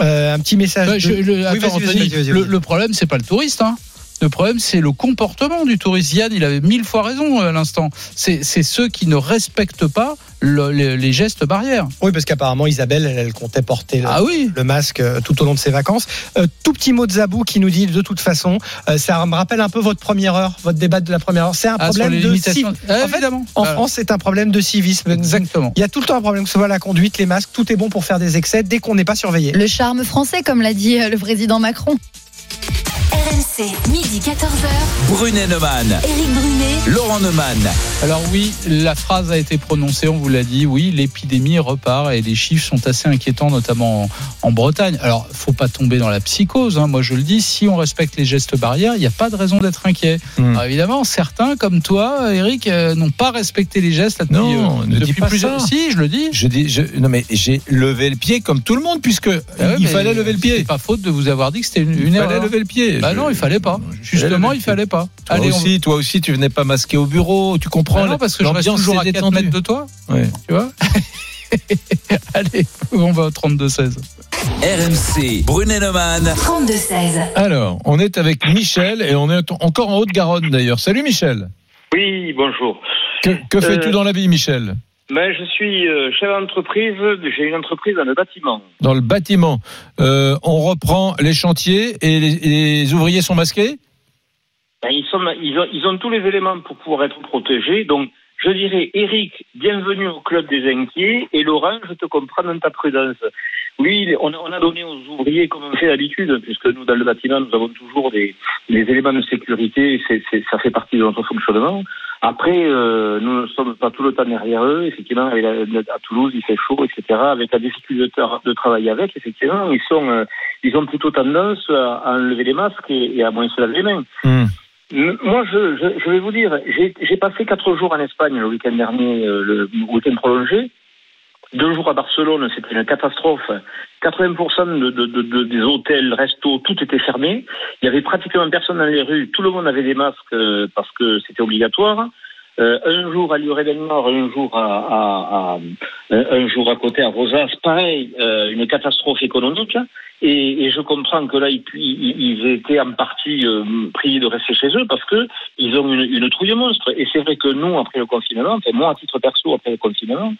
J: Euh, un petit message.
C: Ouais,
J: de-
C: je- le,
J: Oui,
C: attends, Anthony, le, le problème, c'est pas le touriste. Hein. Le problème, c'est le comportement du touriste. Yann, il avait mille fois raison euh, à l'instant. C'est ceux qui ne respectent pas le- les, les gestes barrières.
J: Oui, parce qu'apparemment Isabelle, elle, elle comptait porter le,
C: Ah oui
J: le masque euh, tout au long de ses vacances. Euh, tout petit mot de Zabou qui nous dit de toute façon, euh, ça me rappelle un peu votre première heure, votre débat de la première heure. C'est un
C: Ah,
J: problème de civisme.
C: Ah,
J: En fait. En France, c'est un problème de civisme.
C: Exactement.
J: Il y a tout le temps un problème, que ce soit la conduite, les masques, tout est bon pour faire des excès dès qu'on n'est pas surveillé.
E: Le charme français, comme l'a dit le président Macron.
A: RMC, midi 14h.
B: Brunet Neumann.
A: Éric Brunet.
B: Laurent Neumann.
C: Alors oui, la phrase a été prononcée, on vous l'a dit, oui, l'épidémie repart et les chiffres sont assez inquiétants, notamment en, en Bretagne. Alors, faut pas tomber dans la psychose, hein. moi je le dis, si on respecte les gestes barrières, il n'y a pas de raison d'être inquiet.
D: Hmm.
C: Alors, évidemment, certains, comme toi, Eric, euh, n'ont pas respecté les gestes là, depuis,
D: Non,
C: euh,
D: ne dis
C: depuis
D: pas
C: plusieurs...
D: ça.
C: Si, je le dis.
D: Je dis, je, non mais j'ai levé le pied comme tout le monde puisque
C: Ah ouais,
D: il fallait lever le
C: C'est
D: pied.
C: pas faute de vous avoir dit que c'était une, une
D: Il
C: erreur.
D: Lever le pied.
C: Bah
D: Je-
C: non, il fallait pas. Justement, il fallait pas.
D: Toi
C: Allez, on-
D: aussi, toi aussi, tu venais pas masquer au bureau. Tu comprends
C: Ah non, parce que je reste toujours à
D: s'est
C: 4
D: détendue.
C: mètres de toi,
D: Ouais.
C: tu vois. Allez, on va au 32-16.
B: RMC. Brunet Neumann.
A: 32-16.
D: Alors, on est avec Michel et on est encore en Haute-Garonne d'ailleurs. Salut Michel.
H: Oui, bonjour.
D: Que, que fais-tu
H: Euh,
D: dans la vie, Michel?
H: Ben, je suis euh, chef d'entreprise. J'ai une entreprise dans le bâtiment.
D: Dans le bâtiment, Euh, on reprend les chantiers et les, les ouvriers sont masqués?
H: Ben, ils, sont, ils, ont, ils ont tous les éléments pour pouvoir être protégés. Donc, je dirais, Eric, bienvenue au club des inquiets. Et Laurent, je te comprends dans ta prudence. Oui, on a, on a donné aux ouvriers comme on fait d'habitude, puisque nous, dans le bâtiment, nous avons toujours des, éléments de sécurité. Ça fait partie de notre fonctionnement. Après, euh, nous ne sommes pas tout le temps derrière eux. Effectivement, à Toulouse, il fait chaud, etc. Avec la difficulté de, de travailler avec, effectivement, ils sont, euh, ont plutôt tendance à, à enlever les masques et, et à moins se laver les mains.
D: Hmm.
H: Moi, je, je, je vais vous dire, j'ai passé quatre jours en Espagne le week-end dernier, euh, le week-end prolongé. Deux jours à Barcelone, c'était une catastrophe. 80% de, de, de, de- des hôtels, restos, tout était fermé. Il y avait pratiquement personne dans les rues. Tout le monde avait des masques euh, parce que c'était obligatoire. Euh, un jour à Luré del Nord, un jour à, à, à- un jour à côté à Rosas, pareil, euh, une catastrophe économique. Et, et je comprends que là, ils, ils, étaient en partie euh, priés de rester chez eux parce que ils ont une, une trouille monstre. Et c'est vrai que nous, après le confinement, enfin moi à titre perso, après le confinement,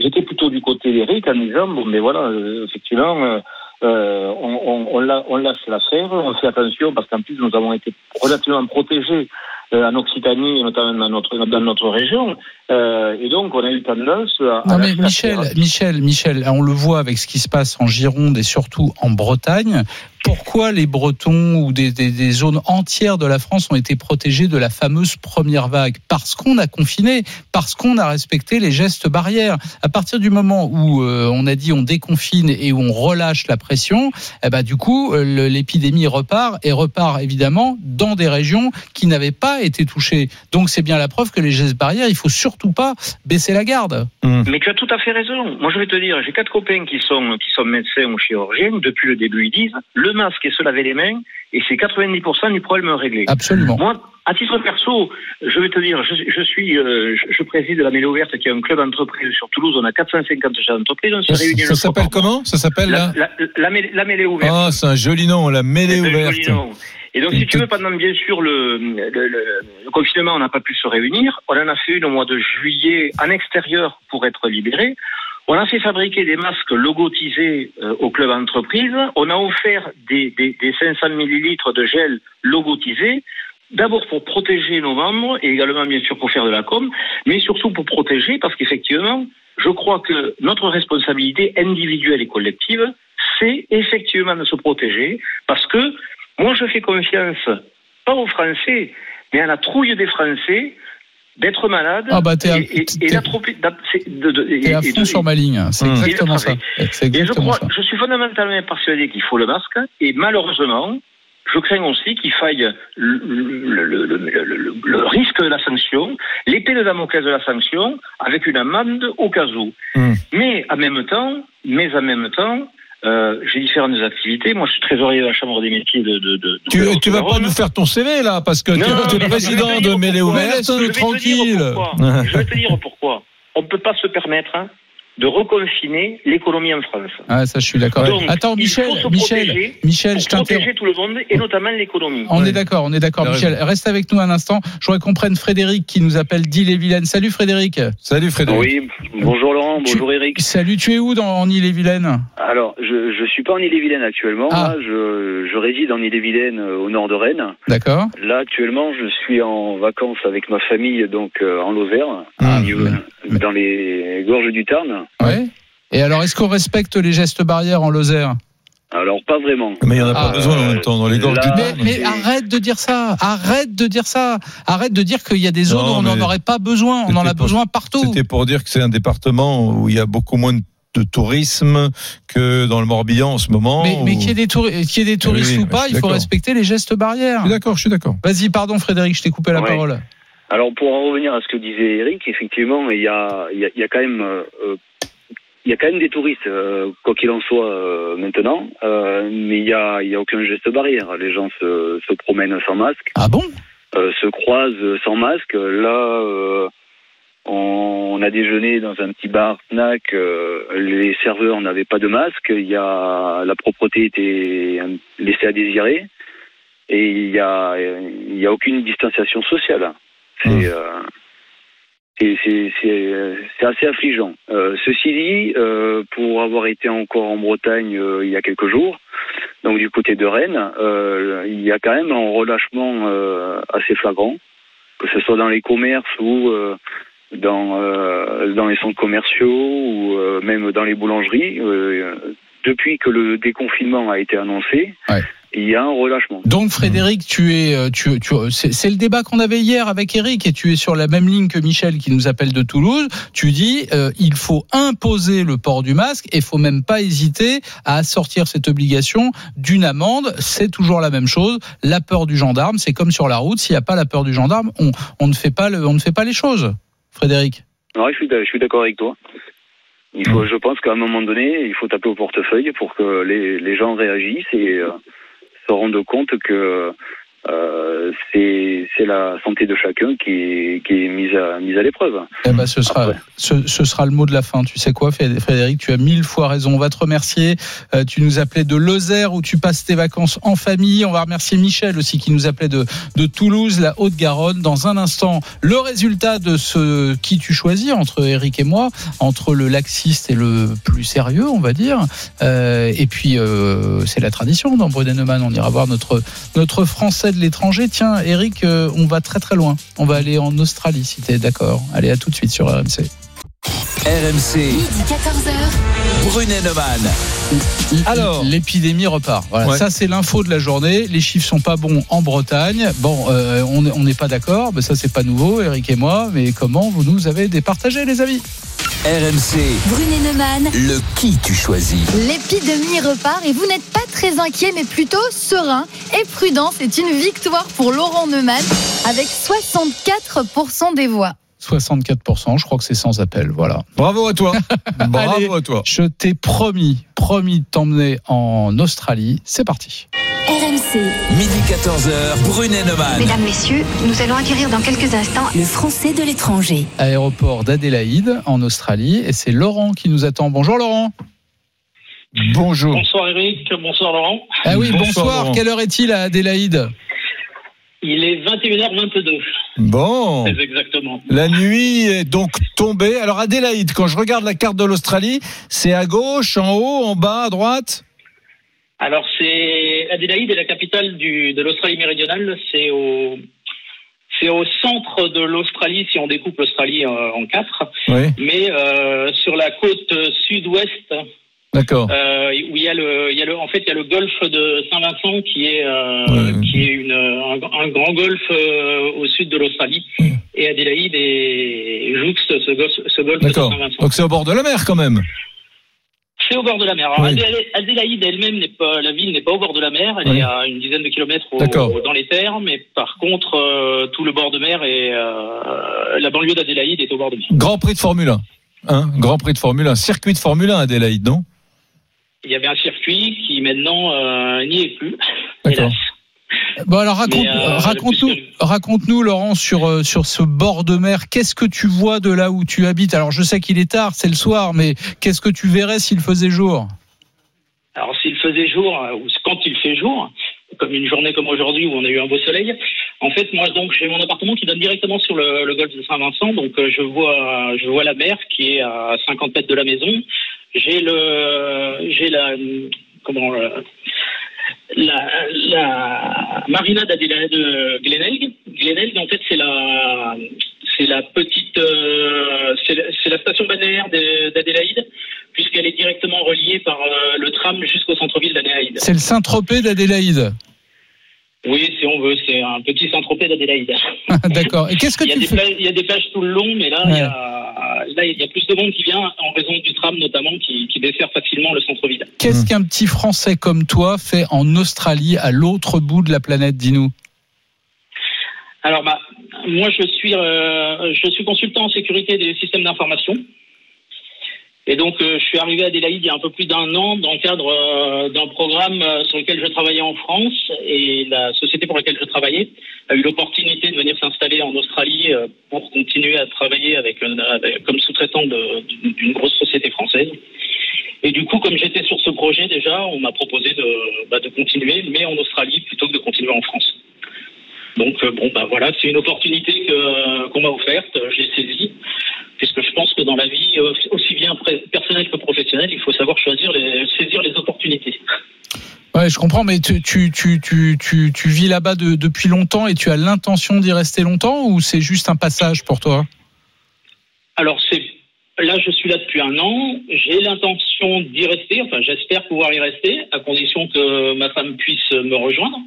H: j'étais plutôt du côté d'Eric en disant bon, mais voilà, euh, effectivement. euh, euh, on, on, on, la- on laisse la faire, on fait attention parce qu'en plus nous avons été relativement protégés euh, en Occitanie et notamment dans notre, dans notre région. Euh, et donc on a eu tendance à.
C: Non
H: à
C: mais Michel. Michel, Michel, on le voit avec ce qui se passe en Gironde et surtout en Bretagne. Pourquoi les Bretons ou des, des- des zones entières de la France ont été protégés de la fameuse première vague? Parce qu'on a confiné, parce qu'on a respecté les gestes barrières. À partir du moment où euh, on a dit on déconfine et où on relâche la pression, eh ben, du coup, euh, l'épidémie repart et repart évidemment dans des régions qui n'avaient pas été touchées. Donc c'est bien la preuve que les gestes barrières, il faut surtout pas baisser la garde.
H: Mais tu as tout à fait raison. Moi, je vais te dire, j'ai quatre copains qui sont, qui sont médecins ou chirurgiens. Depuis le début, ils disent le masque et se laver les mains, et c'est 90% du problème réglé.
C: Absolument.
H: Moi, à titre perso, je vais te dire, je, je suis, euh, je, je préside la Mêlée Ouverte, qui est un club d'entreprise sur Toulouse. On a 450 chefs d'entreprise. On se
D: Ça,
H: réunit
D: ça s'appelle comment? Ça s'appelle
H: la, la, la, mêlée- la Mêlée Ouverte.
D: Ah, c'est un joli nom, la mêlée
H: un
D: ouverte.
H: joli nom. Et donc, si tu veux, pendant bien sûr le- le confinement, on n'a pas pu se réunir. On en a fait une au mois de juillet en extérieur pour être libéré. On a fait fabriquer des masques logotisés euh, au club entreprise. On a offert des, des, des 500 millilitres de gel logotisés. D'abord pour protéger nos membres et également bien sûr pour faire de la com, mais surtout pour protéger parce qu'effectivement, je crois que notre responsabilité individuelle et collective, c'est effectivement de se protéger parce que moi je fais confiance pas aux Français, mais à la trouille des Français d'être malades
C: Ah bah,
H: et, et, et d'attroper-
C: T'es à fond sur ma ligne. C'est exactement
H: Et
C: ça.
H: de
C: C'est
H: et je
C: exactement
H: crois,
C: ça.
H: je suis fondamentalement persuadé qu'il faut le masque, et malheureusement, je crains aussi qu'il faille le, le- le- le- le- le- le risque de la sanction, l'épée de Damoclès de la sanction, avec une amende au cas où.
D: Hmm.
H: Mais en même temps, mais en même temps, euh, j'ai différentes activités. Moi, je suis trésorier de la Chambre des métiers de. de, de- de
D: Tu,
H: Haute-Garonne.
D: tu vas pas nous faire ton CV là, parce que tu es
H: vais
D: président de Mêlée. Ouverte. Tranquille.
H: Je vais te dire pourquoi. On ne peut pas se permettre hein, de reconfiner l'économie en France.
C: Ah, ça, je suis d'accord.
H: Donc,
C: Attends,
H: il
C: Michel,
H: faut se
C: Michel,
H: protéger
C: Michel,
H: pour
C: je t'interromps.
H: protéger tout le monde et notamment l'économie.
C: On
D: Ouais.
C: est d'accord, on est d'accord, Michel. Reste avec nous un instant. Je voudrais qu'on prenne Frédéric qui nous appelle d'Ille-et-Vilaine. Salut Frédéric.
D: Salut Frédéric.
K: Oui, bonjour Laurent,
C: Tu-
K: bonjour Eric.
C: Salut, tu es où dans, en Ille-et-Vilaine?
K: Alors, je je suis pas en Ille-et-Vilaine actuellement.
C: Ah.
K: Là, je, je réside en Ille-et-Vilaine, euh, au nord de Rennes.
C: D'accord.
K: Là, actuellement, je suis en vacances avec ma famille, donc euh, en Lozère,
C: Ah,
K: dans les gorges du Tarn.
C: Ouais. Et alors, est-ce qu'on respecte les gestes barrières en Lozère?
K: Alors, pas vraiment.
D: Mais il n'y en a pas
C: Ah,
D: besoin en même temps dans les gorges
K: là-
D: du Tarn.
C: mais arrête de dire ça. Arrête de dire ça. Arrête de dire qu'il y a des zones
D: Non,
C: où on n'en aurait pas besoin. On en a
D: pour-
C: besoin partout.
D: C'était pour dire que c'est un département où il y a beaucoup moins de de tourisme que dans le Morbihan en ce moment.
C: Mais, mais qu'il y ait des, touri- qu'il y ait des touristes
D: oui,
C: ou pas, il faut respecter les gestes barrières.
D: Je suis d'accord, je suis d'accord.
C: Vas-y, pardon Frédéric, je t'ai coupé la
K: Ouais.
C: parole.
K: Alors, pour en revenir à ce que disait Eric, effectivement, il y a, il y a, il y a quand même... euh, il y a quand même des touristes, euh, quoi qu'il en soit euh, maintenant, mais il y a, il y a aucun geste barrière. Les gens se, se promènent sans masque.
C: Ah bon?
K: Se croisent sans masque. Là, on, on a déjeuné dans un petit bar snack. les serveurs n'avaient pas de masque. Il y a la propreté était laissée à désirer et il y a il y a aucune distanciation sociale. C'est
D: Mmh.
K: euh, c'est- assez affligeant. Euh, ceci dit, euh, pour avoir été encore en Bretagne euh, il y a quelques jours, donc du côté de Rennes, il y a quand même un relâchement assez flagrant, que ce soit dans les commerces ou dans dans les centres commerciaux ou même dans les boulangeries. Depuis que le déconfinement a été annoncé,
C: Ouais.
K: Il y a un relâchement.
C: Donc Frédéric, tu es, euh, tu, tu, c'est le débat qu'on avait hier avec Eric et tu es sur la même ligne que Michel qui nous appelle de Toulouse. Tu dis, euh, il faut imposer le port du masque et il faut même pas hésiter à assortir cette obligation d'une amende. C'est toujours la même chose. La peur du gendarme, c'est comme sur la route. S'il n'y a pas la peur du gendarme, on, on ne fait pas le, on ne fait pas les choses. Frédéric.
K: Ouais, je suis d'a- je suis d'accord avec toi. Il faut, je pense qu'à un moment donné, il faut taper au portefeuille pour que les, les gens réagissent et euh, se rendent compte que euh, c'est la santé de chacun qui est, qui est mise à, mise à l'épreuve.
C: Eh ben, ce sera,
K: Après.
C: ce, ce sera le mot de la fin. Tu sais quoi, Frédéric, tu as mille fois raison. On va te remercier. Euh, tu nous appelais de Lozère où tu passes tes vacances en famille. On va remercier Michel aussi qui nous appelait de, de Toulouse, la Haute-Garonne. Dans un instant, le résultat de ce qui tu choisis entre Eric et moi, entre le laxiste et le plus sérieux, on va dire. Euh, et puis, c'est la tradition dans Brudennemann. On ira voir notre, notre Français de l'étranger. Tiens, Eric, euh, on va très très loin. On va aller en Australie si tu es d'accord. Allez, à tout de suite sur RMC.
B: RMC,
A: Midi 14h.
B: Brunet Neumann.
D: Alors.
C: l'épidémie repart. Voilà,
D: Ouais.
C: ça c'est l'info de la journée. Les chiffres sont pas bons en Bretagne. Bon, euh, on on n'est pas d'accord, mais ça c'est pas nouveau, Eric et moi. Mais comment vous nous avez départagé, les amis?
B: RMC,
A: Brunet Neumann.
B: le qui tu choisis.
E: L'épidémie repart et vous n'êtes pas très inquiet, mais plutôt serein et prudent. C'est une victoire pour Laurent Neumann avec 64% des voix.
C: 64%, je crois que c'est sans appel. Voilà.
D: Bravo à toi. Bravo
C: Allez.
D: à toi.
C: Je t'ai promis, promis de t'emmener en Australie. C'est parti.
A: RMC.
B: Midi 14h, Brunet Neumann.
L: Mesdames, Messieurs, nous allons acquérir dans quelques instants
A: Le français de l'étranger.
C: Aéroport d'Adélaïde en Australie. Et c'est Laurent qui nous attend. Bonjour Laurent.
D: Bonjour.
M: Bonsoir Eric, bonsoir Laurent.
C: Ah oui,
D: Bonsoir.
C: Quelle heure est-il à Adélaïde?
M: Il est 21h22,
D: Bon.
M: très exactement.
D: La nuit est donc tombée. Alors Adélaïde, quand je regarde la carte de l'Australie, c'est à gauche, en haut, en bas, à droite?
M: Alors c'est Adélaïde est la capitale du, de l'Australie méridionale, c'est au c'est au centre de l'Australie si on découpe l'Australie en quatre,
D: Oui,
M: mais euh, sur la côte sud-ouest
D: d'accord.
M: euh, où il y a le il y a le en fait il y a le golfe de Saint-Vincent qui est euh, qui est une un, un grand golfe au sud de l'Australie et Adélaïde est jouxte ce golfe ce golfe de. Saint-Vincent.
D: Donc c'est au bord de la mer quand même.
M: C'est au bord de la mer. Alors,
D: Oui.
M: Adélaïde elle-même n'est pas, la ville n'est pas au bord de la mer. Elle
D: Oui.
M: est à une dizaine de kilomètres au- dans les terres, mais par contre, euh, tout le bord de mer et euh, la banlieue d'Adélaïde est au bord de mer.
D: Grand prix de Formule 1. Hein Grand prix de Formule 1. Circuit de Formule 1 Adélaïde, non?
M: Il y avait un circuit qui maintenant euh, n'y est plus.
D: D'accord.
M: hélas.
C: Bon alors raconte,
M: euh,
C: raconte-nous, Laurent sur euh, sur ce bord de mer. Qu'est-ce que tu vois de là où tu habites? Alors je sais qu'il est tard, c'est le soir, mais qu'est-ce que tu verrais s'il faisait jour?
M: Alors, s'il faisait jour, euh, ou quand il fait jour, comme une journée comme aujourd'hui où on a eu un beau soleil, en fait, moi, donc, j'ai mon appartement qui donne directement sur le, le golfe de Saint-Vincent, donc euh, je vois, je vois la mer qui est à 50 mètres de la maison. J'ai le, j'ai la, comment, euh, la, marina d'Adélaïde de Glenelg. Glenelg, en fait, c'est la, c'est la petite, euh, c'est la, station balnéaire de- d'Adélaïde, puisqu'elle est directement reliée par euh, le tram jusqu'au centre-ville d'Adélaïde.
C: C'est le Saint-Tropez d'Adélaïde.
M: Oui, si on veut, c'est un petit Saint-Tropez d'Adélaïde.
C: D'accord. Et qu'est-ce que
M: Il y, a
C: tu
M: des
C: fais
M: plages, il y a des plages tout le long, mais là, il, y a, là, il y a plus de monde qui vient en raison du tram, notamment, qui, qui dessert facilement le centre-ville.
C: Qu'est-ce qu'un petit Français comme toi fait en Australie, à l'autre bout de la planète Dis-nous?
M: Alors, bah, moi, je suis, euh, je suis consultant en sécurité des systèmes d'information. Et donc, euh, je suis arrivé à Adélaïde il y a un peu plus d'un an dans le cadre euh, d'un programme euh, sur lequel je travaillais en France. Et la société pour laquelle je travaillais a eu l'opportunité de venir s'installer en Australie pour continuer à travailler avec, comme sous-traitant d'une grosse société française. Et du coup, comme j'étais sur ce projet déjà, on m'a proposé de, bah, continuer, mais en Australie plutôt que de continuer en France. Donc bon bah voilà, c'est une opportunité qu'on m'a offerte, j'ai saisi, puisque je pense que dans la vie euh, aussi bien personnelle que professionnelle, il faut savoir choisir les saisir les opportunités.
C: Ouais, je comprends, mais tu, tu, tu, tu, tu, tu vis là-bas de- depuis longtemps et tu as l'intention d'y rester longtemps ou c'est juste un passage pour toi?
M: Alors c'est là je suis là depuis un an, j'ai l'intention d'y rester, enfin j'espère pouvoir y rester, à condition que ma femme puisse me rejoindre,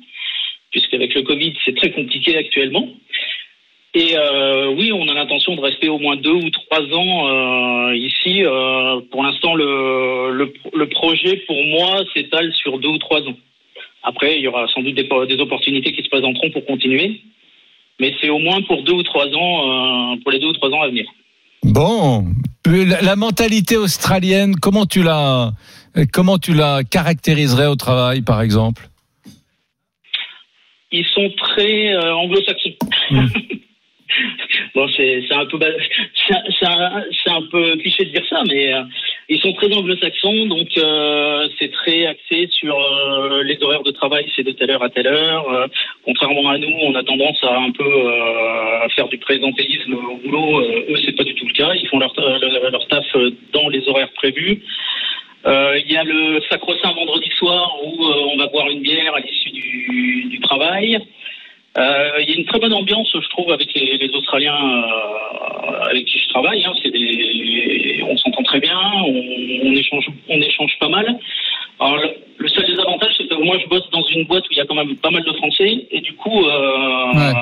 M: puisqu'avec le Covid c'est très compliqué actuellement. Et euh, oui, on a l'intention de rester au moins deux ou trois ans euh, ici. Euh, pour l'instant, le, le, le projet pour moi s'étale sur deux ou trois ans. Après, il y aura sans doute des, des opportunités qui se présenteront pour continuer, mais c'est au moins pour deux ou trois ans, pour les deux ou trois ans à venir.
D: Bon, la, la mentalité australienne, comment tu la, comment tu la caractériserais au travail, par exemple?
M: Ils sont très anglo-saxons. bon, c'est un peu c'est un- peu cliché de dire ça, mais euh, ils sont très anglo-saxons, donc euh, c'est très axé sur euh, les horaires de travail, c'est de telle heure à telle heure. Contrairement à nous, on a tendance à un peu faire du présentéisme au boulot. Eux, c'est pas du tout le cas. Ils font leur, leur, taf dans les horaires prévus. Il y a le sacro-saint vendredi soir où on va boire une bière à l'issue du travail. Euh, Il y a une très bonne ambiance, je trouve, avec les, les Australiens euh, avec qui je travaille. Hein. C'est des, on s'entend très bien, on, on échange, on échange pas mal. Alors, le, seul désavantage, c'est que moi, je bosse dans une boîte où il y a quand même pas mal de Français, et du coup, euh,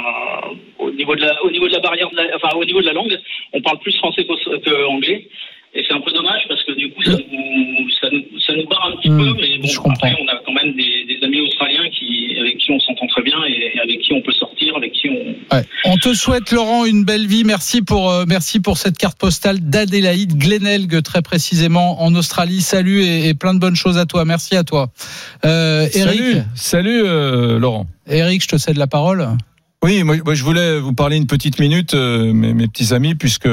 M: au niveau de la, au niveau de la barrière, de la, enfin, au niveau de la langue, on parle plus français qu'anglais. Et c'est un peu dommage parce que du coup, ça nous, ça nous, ça nous barre un petit peu, mais bon, après, on a quand même des, des amis australiens qui, avec qui on s'entend très bien et, et avec qui on peut sortir, avec qui on,
C: Ouais. On te souhaite, Laurent, une belle vie. Merci pour, euh, merci pour cette carte postale d'Adélaïde Glenelg, très précisément en Australie. Salut et, et plein de bonnes choses à toi. Merci à toi. Euh, Eric,
D: Salut, salut euh, Laurent.
C: Eric, je te cède la parole.
D: Oui, moi, je voulais vous parler une petite minute, euh, mes, petits amis, puisque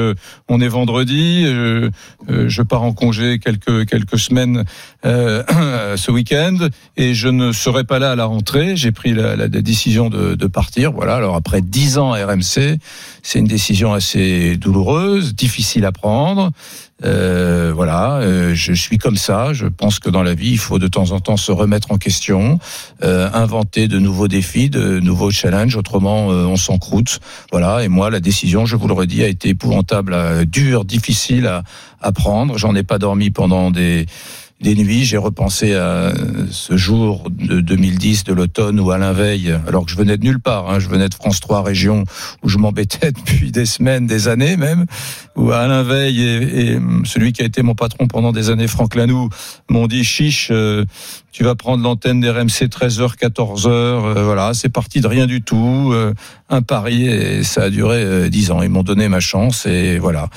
D: on est vendredi. euh, euh, je pars en congé quelques quelques semaines ce week-end et je ne serai pas là à la rentrée. J'ai pris la, la décision de, de partir. Voilà. Alors après dix ans à RMC, c'est une décision assez douloureuse, difficile à prendre. Euh, voilà, euh, je suis comme ça. Je pense que dans la vie, il faut de temps en temps se remettre en question, euh, inventer de nouveaux défis, de nouveaux challenges. Autrement, euh, on s'encroute. Voilà. Et moi, la décision, je vous le redis, a été épouvantable, euh, dure, difficile à, à prendre. J'en ai pas dormi pendant des des nuits, j'ai repensé à ce jour de 2010 de l'automne où Alain Veil, alors que je venais de nulle part, hein, je venais de France 3 région où je m'embêtais depuis des semaines, des années même, où Alain Veil et, et celui qui a été mon patron pendant des années, Franck Lanoux, m'ont dit chiche, euh, tu vas prendre l'antenne des RMC 13h, 14h, euh, voilà, c'est parti de rien du tout, euh, un pari et ça a duré euh, 10 ans. Ils m'ont donné ma chance et voilà.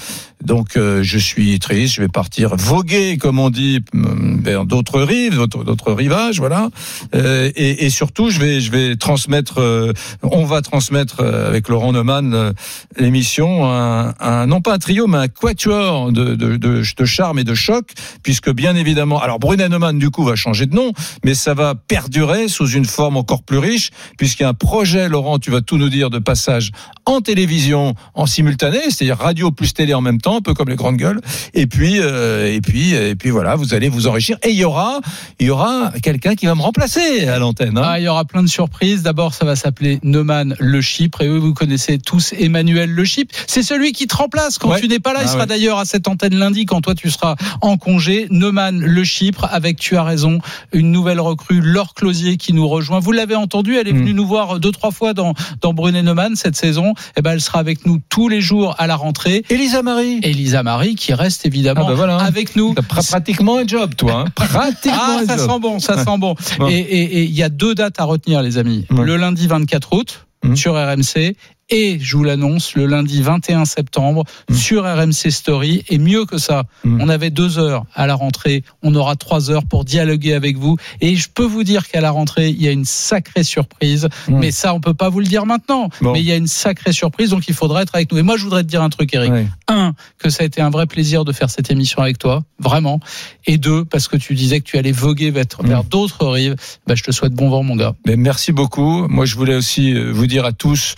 D: Donc euh, je suis triste, je vais partir voguer, comme on dit, mm, vers d'autres rives, d'autres rivages, voilà. Euh, et, et surtout, je vais, je vais transmettre, euh, on va transmettre euh, avec Laurent Neumann euh, l'émission, un, un- non pas un trio, mais un quatuor de, de, de, de charme et de choc, puisque bien évidemment, alors Brunet Neumann du coup va changer de nom, mais ça va perdurer sous une forme encore plus riche, puisqu'il y a un projet, Laurent, tu vas tout nous dire, de passage en télévision en simultané, c'est-à-dire radio plus télé en même temps, un peu comme les grandes gueules. Et puis, euh, et puis, et puis voilà, vous allez vous enrichir. Et il y aura, il y aura quelqu'un qui va me remplacer à l'antenne. hein.
C: Ah, il y aura plein de surprises. D'abord, ça va s'appeler Neumann Le Chypre. Et oui, vous connaissez tous Emmanuel Le Chypre. C'est celui qui te remplace quand
D: Ouais.
C: tu n'es pas là. Il
D: Ah
C: sera
D: ouais.
C: d'ailleurs à cette antenne lundi quand toi tu seras en congé. Neumann Le Chypre avec, tu as raison, une nouvelle recrue, Laure Closier qui nous rejoint. Vous l'avez entendu, elle est
D: Hmm.
C: venue nous voir deux, trois fois dans, dans Neumann cette saison. Et ben, elle sera avec nous tous les jours à la rentrée.
D: Elisa Marie.
C: Elisa Marie qui reste évidemment
D: Ah bah voilà.
C: avec nous.
D: T'as pra- pratiquement un job, toi. hein. Pratiquement
C: Ah,
D: un
C: ça
D: job.
C: sent bon, ça sent bon.
D: Bon.
C: Et il y a deux dates à retenir, les amis. Le lundi 24 août
D: Mhm.
C: sur RMC et je vous l'annonce le lundi 21 septembre
D: Mhm.
C: sur RMC Story. Et mieux que ça,
D: Mhm.
C: on avait deux heures à la rentrée, on aura trois heures pour dialoguer avec vous. Et je peux vous dire qu'à la rentrée, il y a une sacrée surprise.
D: Mhm.
C: Mais ça, on peut pas vous le dire maintenant.
D: Bon.
C: Mais il y a une sacrée surprise, donc il faudra être avec nous. Et moi, je voudrais te dire un truc, Eric.
D: Ouais.
C: Un, que ça a été un vrai plaisir de faire cette émission avec toi, vraiment. Et deux, parce que tu disais que tu allais voguer vers, vers d'autres rives. Bah, je te souhaite bon vent, mon gars.
D: Mais merci beaucoup. Moi, je voulais aussi euh, vous dire à tous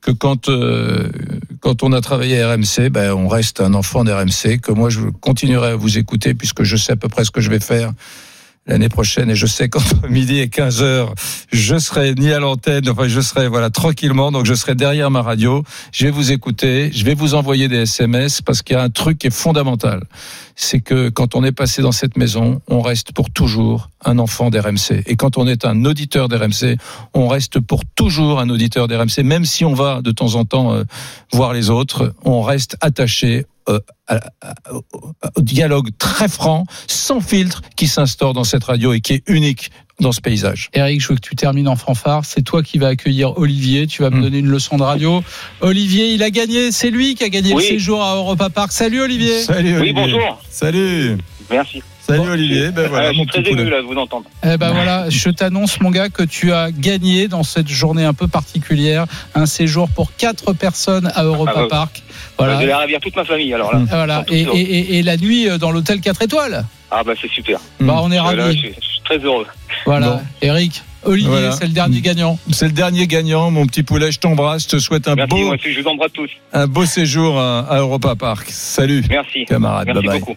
D: que quand euh, quand on a travaillé à RMC, ben, on reste un enfant d'RMC. Que moi, je continuerai à vous écouter puisque je sais à peu près ce que je vais faire l'année prochaine et je sais qu'entre midi et 15 heures, je serai ni à l'antenne, enfin je serai voilà tranquillement, donc je serai derrière ma radio, je vais vous écouter, je vais vous envoyer des SMS parce qu'il y a un truc qui est fondamental, c'est que quand on est passé dans cette maison, on reste pour toujours un enfant d'RMC et quand on est un auditeur d'RMC, on reste pour toujours un auditeur d'RMC, même si on va de temps en temps euh, voir les autres, on reste attaché euh, au, dialogue très franc, sans filtre, qui s'instaure dans cette radio et qui est unique dans ce paysage.
C: Eric, je veux que tu termines en fanfare. C'est toi qui vas accueillir Olivier. Tu vas me
D: Mm.
C: donner une leçon de radio. Olivier, il a gagné. C'est lui qui a gagné
N: Oui.
C: le séjour à Europa Park. Salut Olivier.
D: Salut
N: Oui,
D: Olivier.
N: bonjour.
D: Salut.
N: Merci.
D: Salut Olivier. Ben voilà,
N: Euh, je suis très ému là de vous entendre.
C: Eh ben voilà, je t'annonce mon gars que tu as gagné dans cette journée un peu particulière un séjour pour quatre personnes à Europa
N: Ah bah,
C: Park.
N: Je vais
C: Voilà.
N: ravir toute ma famille alors là.
C: Voilà. Et,
N: heureux.
C: et- et- et la nuit euh, dans l'hôtel 4 étoiles.
N: Ah bah c'est super.
C: Bah, on est
N: là, je,
C: ravis.
N: suis, je suis très heureux.
C: Voilà.
D: Bon.
C: Eric, Olivier,
D: Voilà.
C: c'est le dernier gagnant.
D: C'est le dernier gagnant, mon petit poulet. Je t'embrasse. Je te souhaite un
N: Merci,
D: beau,
N: moi aussi, je vous embrasse tous.
D: un beau séjour à, à Europa Park. Salut,
N: Merci.
D: camarade.
N: Merci
D: bye bye.
N: beaucoup.